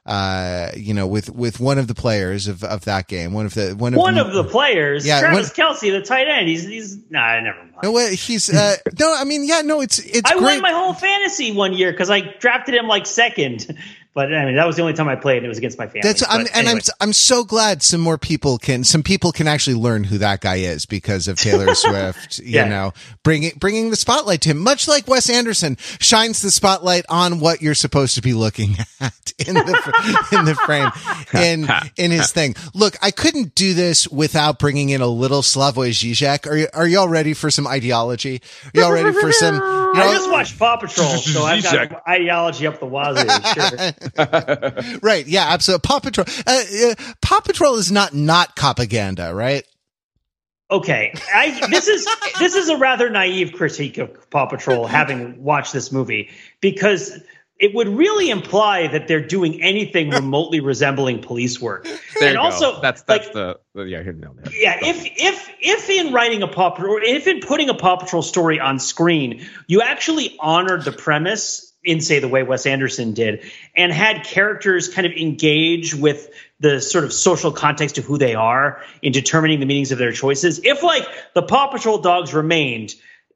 uh you know with with one of the players of of that game. One of the one of,
one the, of the players? Yeah Travis one, Kelce the tight end. He's he's nah never mind.
No he's uh no I mean yeah no it's it's
I
great.
won my whole fantasy one year because I drafted him like second but I mean, that was the only time I played. And it was against my family. That's
I'm, and I'm I'm so glad some more people can some people can actually learn who that guy is because of Taylor [LAUGHS] Swift. You yeah. know, bringing bringing the spotlight to him, much like Wes Anderson shines the spotlight on what you're supposed to be looking [LAUGHS] at in the in the frame in in his thing. Look, I couldn't do this without bringing in a little Slavoj Žižek. Are you are y'all ready for some ideology? Are y'all ready for some? You [LAUGHS]
know, I just watched Paw Patrol, so I've got ideology up the wazoo. Sure. [LAUGHS]
right. Yeah. Absolutely. Paw Patrol. Uh, uh, Paw Patrol is not not propaganda, right?
Okay, I, this is this is a rather naive critique of Paw Patrol, [LAUGHS] having watched this movie, because it would really imply that they're doing anything [LAUGHS] remotely resembling police work.
There and also, go. that's that's like, the, the yeah. Here, no,
yeah, if if if in writing a Paw Patrol, if in putting a Paw Patrol story on screen, you actually honored the premise in say the way Wes Anderson did and had characters kind of engage with the sort of social context of who they are in determining the meanings of their choices. If like the Paw Patrol dogs remained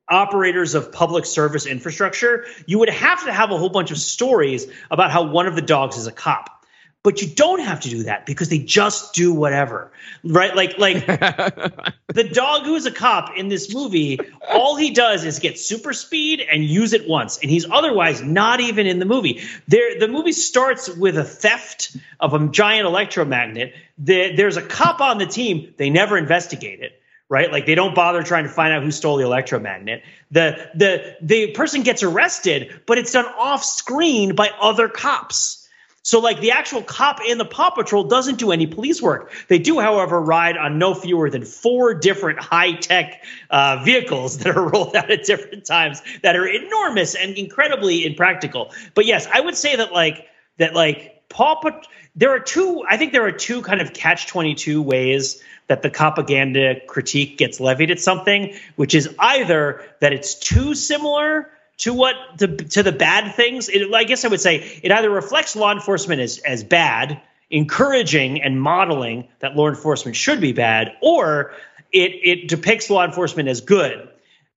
operators of public service infrastructure, you would have to have a whole bunch of stories about how one of the dogs is a cop. But you don't have to do that because they just do whatever right like like [LAUGHS] the dog who is a cop in this movie all he does is get super speed and use it once and he's otherwise not even in the movie there the movie starts with a theft of a giant electromagnet the, there's a cop on the team they never investigate it right? Like they don't bother trying to find out who stole the electromagnet. The the the person gets arrested, but it's done off screen by other cops. So, like the actual cop in the Paw Patrol doesn't do any police work. They do, however, ride on no fewer than four different high tech uh, vehicles [LAUGHS] that are rolled out at different times that are enormous and incredibly impractical. But yes, I would say that like that like Paw Patrol. There are two. I think there are two kind of catch twenty two ways that the propaganda critique gets levied at something, which is either that it's too similar to what the to the bad things. It, I guess I would say it either reflects law enforcement as as bad, encouraging and modeling that law enforcement should be bad, or it it depicts law enforcement as good,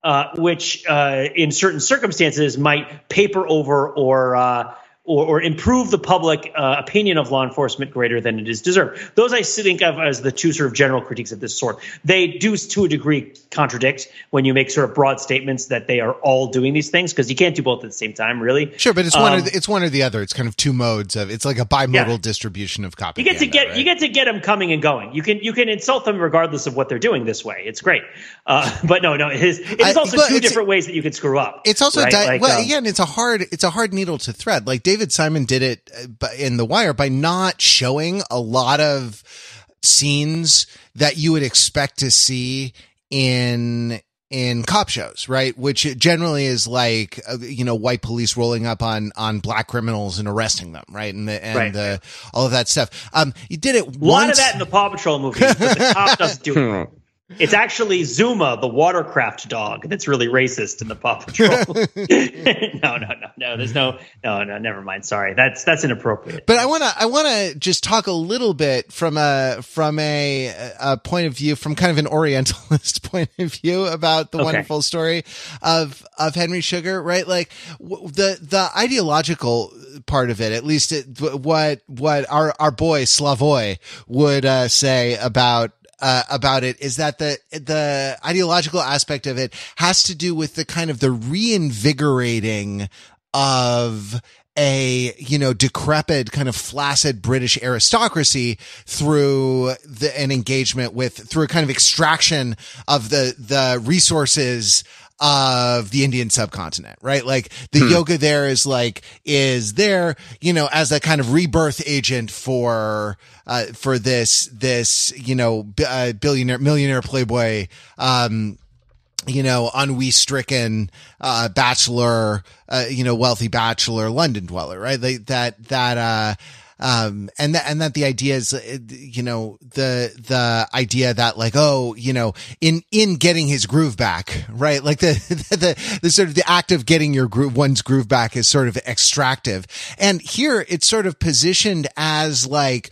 uh, which uh, in certain circumstances might paper over or uh, or, or improve the public uh, opinion of law enforcement greater than it is deserved. Those I think of as the two sort of general critiques of this sort. They do, to a degree, contradict when you make sort of broad statements that they are all doing these things because you can't do both at the same time, really.
Sure, but it's um, one or the, it's one or the other. It's kind of two modes of it's like a bimodal yeah. distribution of copy.
You get to get right? you get to get them coming and going. You can you can insult them regardless of what they're doing this way. It's great, uh, [LAUGHS] but no, no, it is, it is also I, two different ways that you can screw up.
It's also right? di- like, well, um, again, it's a hard it's a hard needle to thread. Like David Simon did it uh, in The Wire by not showing a lot of scenes that you would expect to see in in cop shows, right? Which generally is like, uh, you know, white police rolling up on, on black criminals and arresting them, right? And the, and right. the, all of that stuff. Um, you did it
A lot of that in the Paw Patrol movie, but the cop doesn't do it. [LAUGHS] It's actually Zuma, the watercraft dog, that's really racist in the Paw Patrol. [LAUGHS] [LAUGHS] no, no, no, no. There's no, no, no. Never mind. Sorry, that's that's inappropriate.
But I want to, I want to just talk a little bit from a from a, a point of view, from kind of an Orientalist [LAUGHS] point of view about the okay. wonderful story of of Henry Sugar, right? Like w- the the ideological part of it, at least it, what what our our boy Slavoj would uh, say about uh, about it is that the the ideological aspect of it has to do with the kind of the reinvigorating of a you know decrepit kind of flaccid British aristocracy through the, an engagement with through a kind of extraction of the the resources of the Indian subcontinent, right? Like the hmm. yoga there is like, is there, you know, as a kind of rebirth agent for, uh, for this, this, you know, b- uh, billionaire, millionaire playboy, um, you know, ennui stricken, uh, bachelor, uh, you know, wealthy bachelor London dweller, right? Like that, that, uh, um, and that, and that the idea is, uh, you know, the, the idea that like, oh, you know, in, in getting his groove back, right? Like the, the, [LAUGHS] the, the sort of the act of getting your groove, one's groove back is sort of extractive. And here it's sort of positioned as like,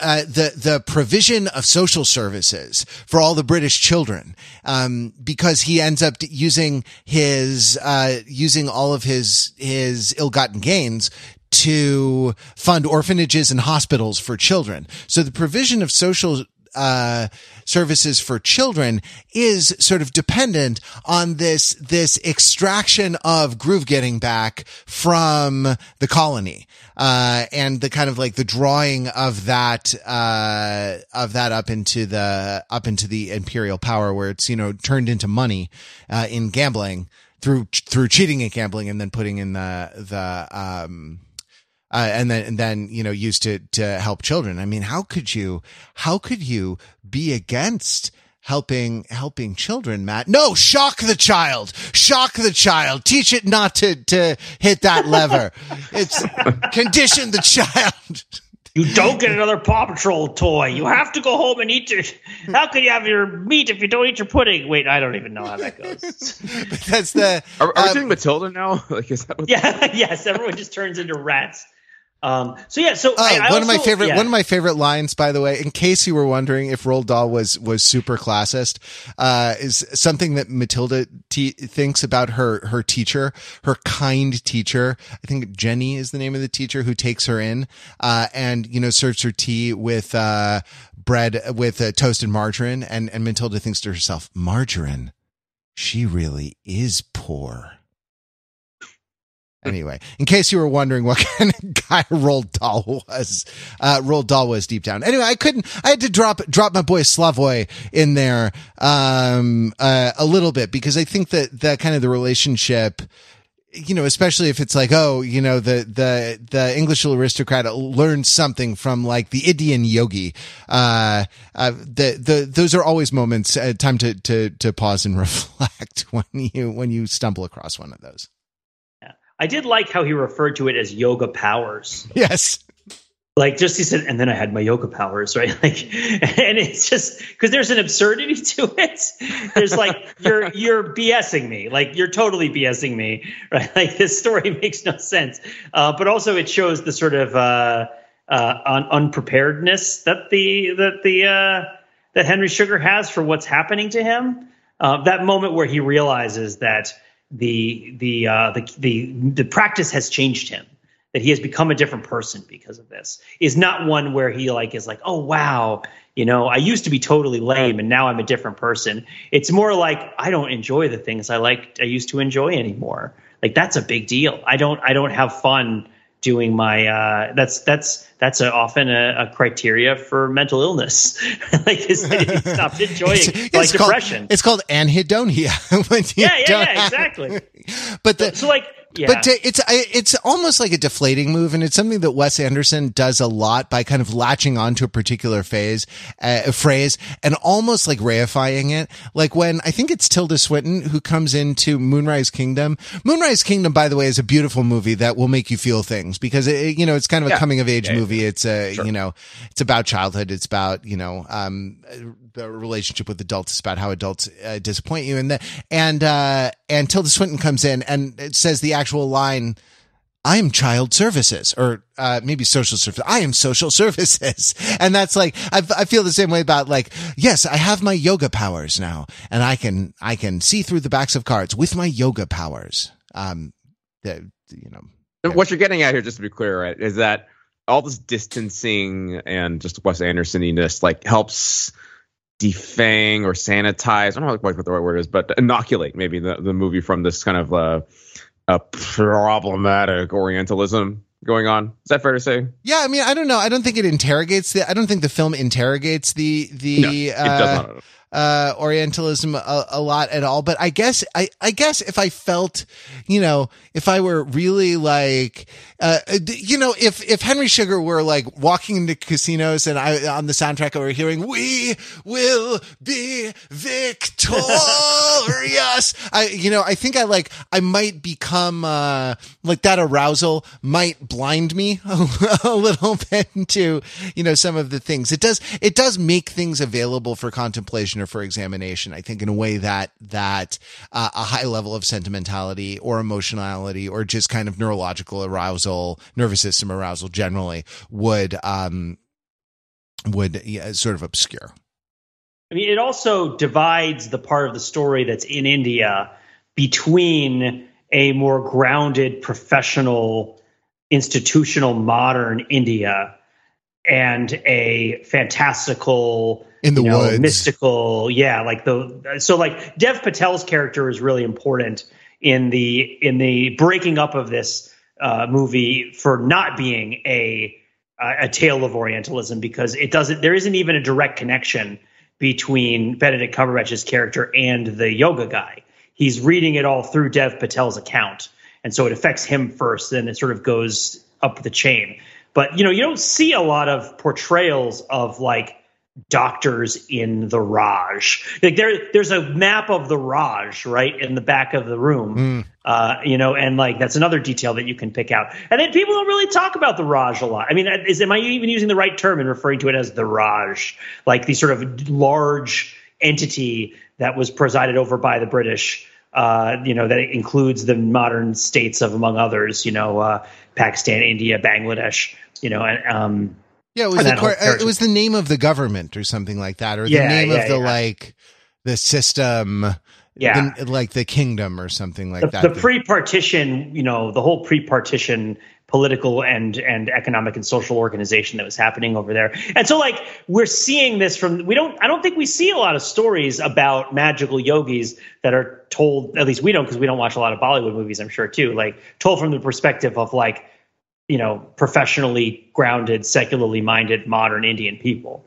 uh, the, the provision of social services for all the British children. Um, because he ends up using his, uh, using all of his, his ill-gotten gains to fund orphanages and hospitals for children. So the provision of social uh, services for children is sort of dependent on this this extraction of groove getting back from the colony uh, and the kind of like the drawing of that uh, of that up into the up into the imperial power where it's you know turned into money uh, in gambling through through cheating and gambling and then putting in the the um uh, and then and then you know used to to help children. I mean, how could you how could you be against helping helping children, Matt? No, shock the child, shock the child, teach it not to to hit that lever. [LAUGHS] it's condition the child.
You don't get another Paw Patrol toy. You have to go home and eat your. How can you have your meat if you don't eat your pudding? Wait, I don't even know how that goes. [LAUGHS]
that's the.
Are, are um, we doing Matilda now? [LAUGHS] Like, is that?
yeah. yes. Everyone just turns into rats. Um, so yeah, so
uh,
I, I
one of my favorite
yeah.
one of my favorite lines, by the way, in case you were wondering if Roald Dahl was was super classist, uh, is something that Matilda t- thinks about her her teacher, her kind teacher. I think Jenny is the name of the teacher who takes her in, uh, and you know serves her tea with uh, bread with uh, toasted margarine, and and Matilda thinks to herself, margarine, she really is poor. Anyway, in case you were wondering what [LAUGHS] kind of guy Roald Dahl was, uh, Roald Dahl was deep down. Anyway, I couldn't, I had to drop, drop my boy Slavoj in there, um, uh, a little bit because I think that, that kind of the relationship, you know, especially if it's like, oh, you know, the, the, the English aristocrat learned something from like the Indian yogi. Uh, uh, the, the, those are always moments, uh, time to, to, to pause and [LAUGHS] reflect when you, when you stumble across one of those.
I did like how he referred to it as yoga powers.
Yes.
Like just he said, and then I had my yoga powers, right? [LAUGHS] Like, and it's just because there's an absurdity [LAUGHS] to it. There's like you're you're BSing me, like you're totally BSing me, [LAUGHS] right? Like this story makes no sense. Uh, but also it shows the sort of uh, uh, un- unpreparedness that the that the uh, that Henry Sugar has for what's happening to him. Uh, that moment where he realizes that the the uh, the the the practice has changed him that he has become a different person because of this. Is not one where he like is like oh wow you know i used to be totally lame and now i'm a different person. It's more like i don't enjoy the things i like i used to enjoy anymore. Like that's a big deal. I don't i don't have fun doing my uh that's that's that's a, often a, a criteria for mental illness [LAUGHS] like is that you stopped enjoying
It's-
like
it's called-
depression
it's called anhedonia. [LAUGHS]
yeah yeah yeah exactly [LAUGHS]
But the,
so like yeah
But to, it's it's almost like a deflating move, and it's something that Wes Anderson does a lot by kind of latching onto a particular phase, uh, a phrase, and almost like reifying it. Like when I think it's Tilda Swinton who comes into Moonrise Kingdom. Moonrise Kingdom, by the way, is a beautiful movie that will make you feel things because it, you know it's kind of a
Yeah.
coming of age
Yeah,
movie. It's a you know it's about childhood. It's about you know um the relationship with adults. It's about how adults uh, disappoint you, and the and uh and Tilda Swinton comes in and it says the actual line. I am child services or, uh, maybe social service. I am social [LAUGHS] services. And that's like, I, I feel the same way about like, yes, I have my yoga powers now and I can, I can see through the backs of cards with my yoga powers. Um, the, you know,
And What you're getting at here, just to be clear, right, is that all this distancing and just Wes Andersoniness like helps defang or sanitize. I don't know what the right word is, but inoculate maybe the, the movie from this kind of uh, a problematic Orientalism going on. Is that fair to say?
yeah, I mean, I don't know. I don't think it interrogates the, I don't think the film interrogates the, the,
No, it
uh,
does not.
Uh, Orientalism a, a lot at all. But I guess, I, I guess if I felt, you know, if I were really like, uh, you know, if, if Henry Sugar were like walking into casinos and I, on the soundtrack, I were hearing, we will be victorious. [LAUGHS] I, you know, I think I like, I might become, uh, like that arousal might blind me a, [LAUGHS] a little bit [LAUGHS] to, you know, some of the things. It does, it does make things available for contemplation or for examination. I think in a way that, that, uh, a high level of sentimentality or emotionality or just kind of neurological arousal, nervous system arousal generally would, um, would yeah, sort of obscure.
I mean, it also divides the part of the story that's in India between a more grounded, professional, institutional, modern India and a fantastical,
In the
you know,
woods.
mystical. Yeah, like the so like Dev Patel's character is really important in the in the breaking up of this uh, movie for not being a a tale of Orientalism because it doesn't. There isn't even a direct connection between Benedict Cumberbatch's character and the yoga guy. He's reading it all through Dev Patel's account, and so it affects him first. Then it sort of goes up the chain. But you know, you don't see a lot of portrayals of like doctors in the Raj. Like there, there's a map of the Raj right in the back of the room. Uh, you know, and like that's another detail that you can pick out. And then people don't really talk about the Raj a lot. I mean, is am I even using the right term in referring to it as the Raj, like the sort of large entity that was presided over by the British? uh, you know, that includes the modern states of, among others, you know, uh, Pakistan, India, Bangladesh, you know, and um,
yeah, it was the cor- uh, it was the name of the government or something like that, or the
Yeah,
name
yeah,
of the
yeah.
like the system,
yeah.
the- like the kingdom or something like
the,
that.
the pre-partition, you know, the whole pre-partition political and and economic and social organization that was happening over there. And so like we're seeing this from we don't I don't think we see a lot of stories about magical yogis that are told at least we don't because we don't watch a lot of Bollywood movies I'm sure too like told from the perspective of like you know professionally grounded secularly minded modern Indian people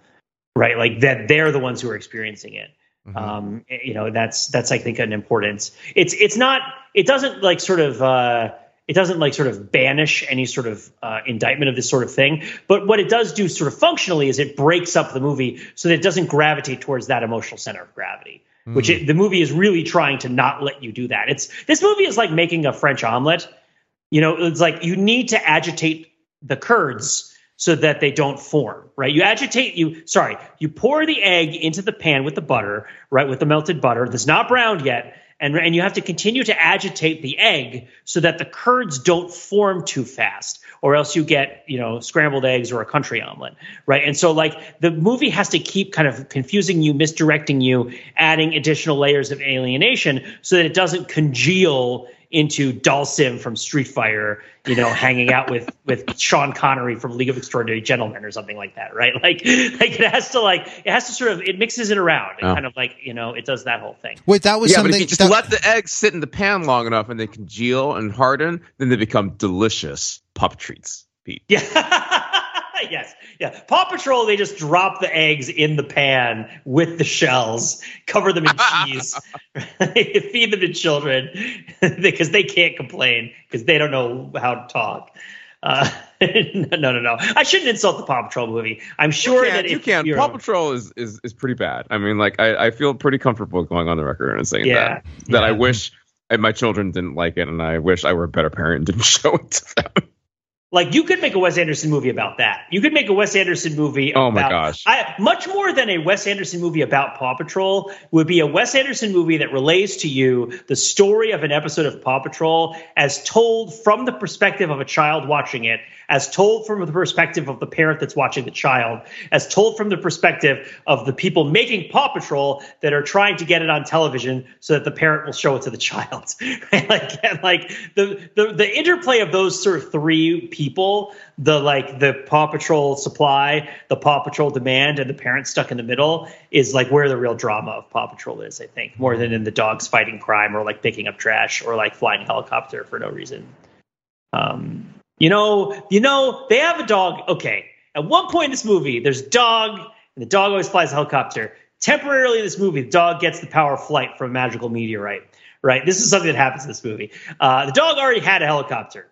right? Like that they're the ones who are experiencing it.
Mhm.
um you know that's that's i think an importance. It's it's not it doesn't like sort of uh it doesn't like sort of banish any sort of uh, indictment of this sort of thing. But what it does do sort of functionally is it breaks up the movie so that it doesn't gravitate towards that emotional center of gravity which it, the movie is really trying to not let you do that. It's this movie is like making a french omelet you know it's like you need to agitate the curds so that they don't form right? You agitate you sorry you pour the egg into the pan with the butter right with the melted butter that's not browned yet and and you have to continue to agitate the egg so that the curds don't form too fast or else you get you know scrambled eggs or a country omelet right? And so like the movie has to keep kind of confusing you misdirecting you adding additional layers of alienation so that it doesn't congeal into Dhalsim from Street Fighter, you know, hanging out with [LAUGHS] with Sean Connery from League of Extraordinary Gentlemen or something like that, right? [LAUGHS] Like, like it has to like it has to sort of it mixes it around. It
Oh.
kind of like you know it does that whole thing.
Wait, that was
yeah, but
something.
if you just
that-
let the eggs sit in the pan long enough and they congeal and harden, then they become delicious pup treats. Pete.
Yeah. [LAUGHS] [LAUGHS] yes. Yeah. Paw Patrol, they just drop the eggs in the pan with the shells, cover them in cheese, [LAUGHS] [LAUGHS] feed them to children because they can't complain because they don't know how to talk. Uh, no, no, no. I shouldn't insult the Paw Patrol movie. I'm sure
you
that
you can. Paw Patrol is, is is pretty bad. I mean, like I, I feel pretty comfortable going on the record and saying
Yeah,
that that I wish my children didn't like it, and I wish I were a better parent and didn't show it to them.
Like you could make a Wes Anderson movie about that. You could make a Wes Anderson movie.
Oh my gosh.
I, much more than a Wes Anderson movie about Paw Patrol would be a Wes Anderson movie that relays to you the story of an episode of Paw Patrol as told from the perspective of a child watching it, as told from the perspective of the parent that's watching the child, as told from the perspective of the people making Paw Patrol that are trying to get it on television so that the parent will show it to the [LAUGHS] child. [LAUGHS] like, like the, the the interplay of those sort of three people, the like the Paw Patrol supply, the Paw Patrol demand, and the parents stuck in the middle is like where the real drama of Paw Patrol is, I think, more than in the dogs fighting crime or like picking up trash or like flying a helicopter for no reason. Um, you know, you know, they have a dog. Okay, at one point in this movie, there's a dog, and the dog always flies a helicopter. Temporarily in this movie, the dog gets the power of flight from a magical meteorite. Right, this is something that happens in this movie. Uh, the dog already had a helicopter.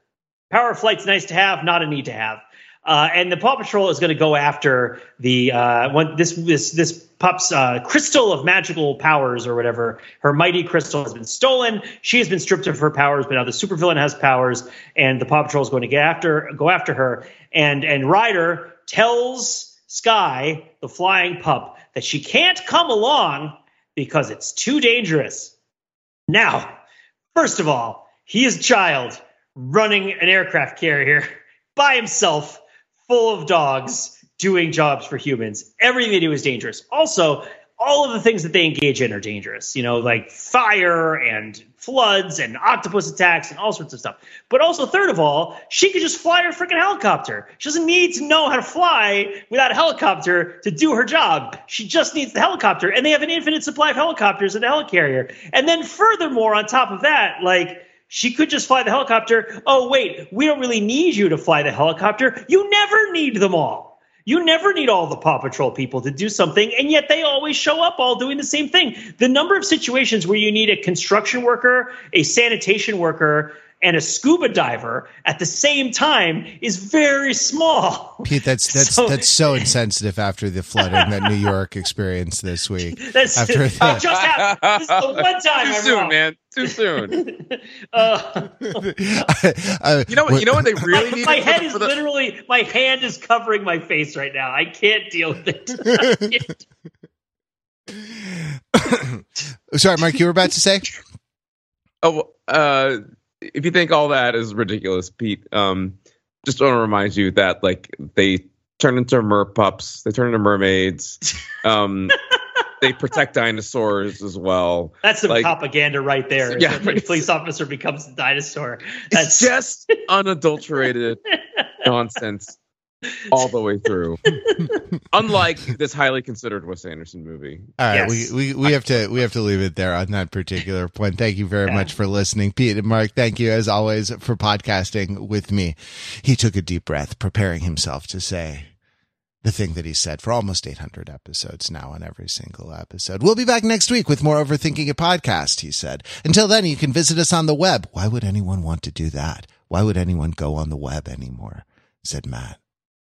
Power of flight's nice to have, not a need to have. Uh, and the Paw Patrol is going to go after the uh, one, this this this pup's uh, crystal of magical powers or whatever. Her mighty crystal has been stolen. She has been stripped of her powers, but now the supervillain has powers, and the Paw Patrol is going to get after go after her. And and Ryder tells Skye, the flying pup, that she can't come along because it's too dangerous. Now, first of all, he is a child running an aircraft carrier by himself, full of dogs, doing jobs for humans. Everything they do is dangerous. Also, all of the things that they engage in are dangerous, you know, like fire and floods and octopus attacks and all sorts of stuff. But also, third of all, she could just fly her freaking helicopter. She doesn't need to know how to fly without a helicopter to do her job. She just needs the helicopter, and they have an infinite supply of helicopters and the helicarrier. And then, furthermore, on top of that, like, she could just fly the helicopter. Oh, wait, we don't really need you to fly the helicopter. You never need them all. You never need all the Paw Patrol people to do something, and yet they always show up all doing the same thing. The number of situations where you need a construction worker, a sanitation worker, and a scuba diver at the same time is very small.
Pete, that's [LAUGHS] that's
So-
that's so insensitive after the flooding that New York experienced this week. [LAUGHS]
That's
After [LAUGHS]
it
that.
just happened. This is the one time
Too
I'm
soon,
wrong.
man. Too soon. [LAUGHS]
Uh, [LAUGHS]
You know what? You know what they [LAUGHS] really
my,
need
my head
the-
is
the-
literally my hand is covering my face right now. I can't deal with it.
Sorry, Mark, you were about to say?
Oh, uh, if you think all that is ridiculous, Pete, um, just want to remind you that like they turn into mer pups, they turn into mermaids. Um, they protect dinosaurs as well.
That's some
Like-
propaganda right there.
Yeah,
The
it's-
police officer becomes a dinosaur.
It's
That's
just [LAUGHS] unadulterated nonsense [LAUGHS] all the way through. [LAUGHS] Unlike this highly considered Wes Anderson movie.
All right,
Yes.
we, we we have to we have to leave it there on that particular point. Thank you very
Yeah.
much for listening, Pete and Mark. Thank you as always for podcasting with me. He took a deep breath, preparing himself to say the thing that he said for almost 800 episodes now on every single episode. We'll be back next week with more Overthinking a podcast, he said. Until then, you can visit us on the web. Why would anyone want to do that? Why would anyone go on the web anymore? said Matt.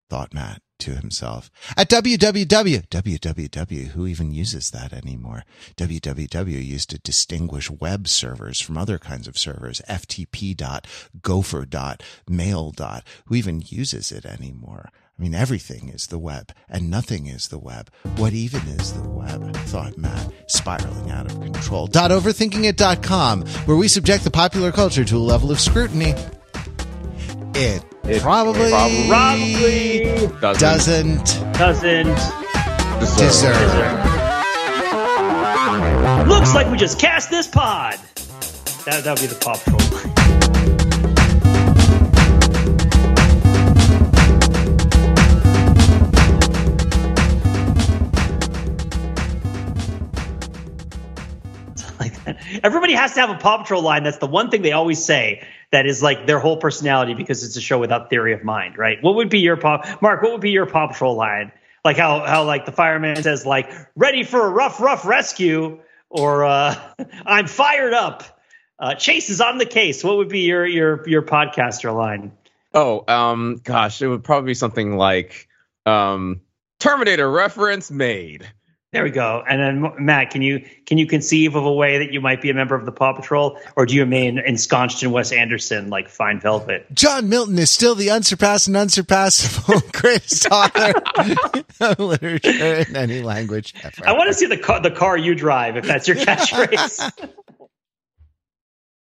Thought Matt to himself. At www, www, who even uses that anymore? www used to distinguish web servers from other kinds of servers. FTP dot, gopher dot, mail dot. Who even uses it anymore? I mean, everything is the web and nothing is the web. What even is the web? Thought Matt, spiraling out of control. Dot overthinkingit.com, where we subject the popular culture to a level of scrutiny. It,
It
probably,
Probably
Doesn't,
doesn't
doesn't
deserve.
Looks like we just cast this pod. That that would be the Paw Patrol. Everybody has to have a Paw Patrol line. That's the one thing they always say that is like their whole personality because it's a show without theory of mind, right? What would be your Paw Mark? What would be your Paw Patrol line? Like how how like the fireman says like ready for a rough rough rescue or uh, [LAUGHS] I'm fired up. Uh, Chase is on the case. What would be your your your podcaster line?
Oh, um, gosh, it would probably be something like um, Terminator reference made.
There we go. And then Matt, can you can you conceive of a way that you might be a member of the Paw Patrol, or do you remain ensconced in Wes Anderson like Fine Velvet?
John Milton is still the unsurpassed and unsurpassable [LAUGHS] greatest author of literature in any language ever.
I want to see the car the car you drive if that's your [LAUGHS] catchphrase.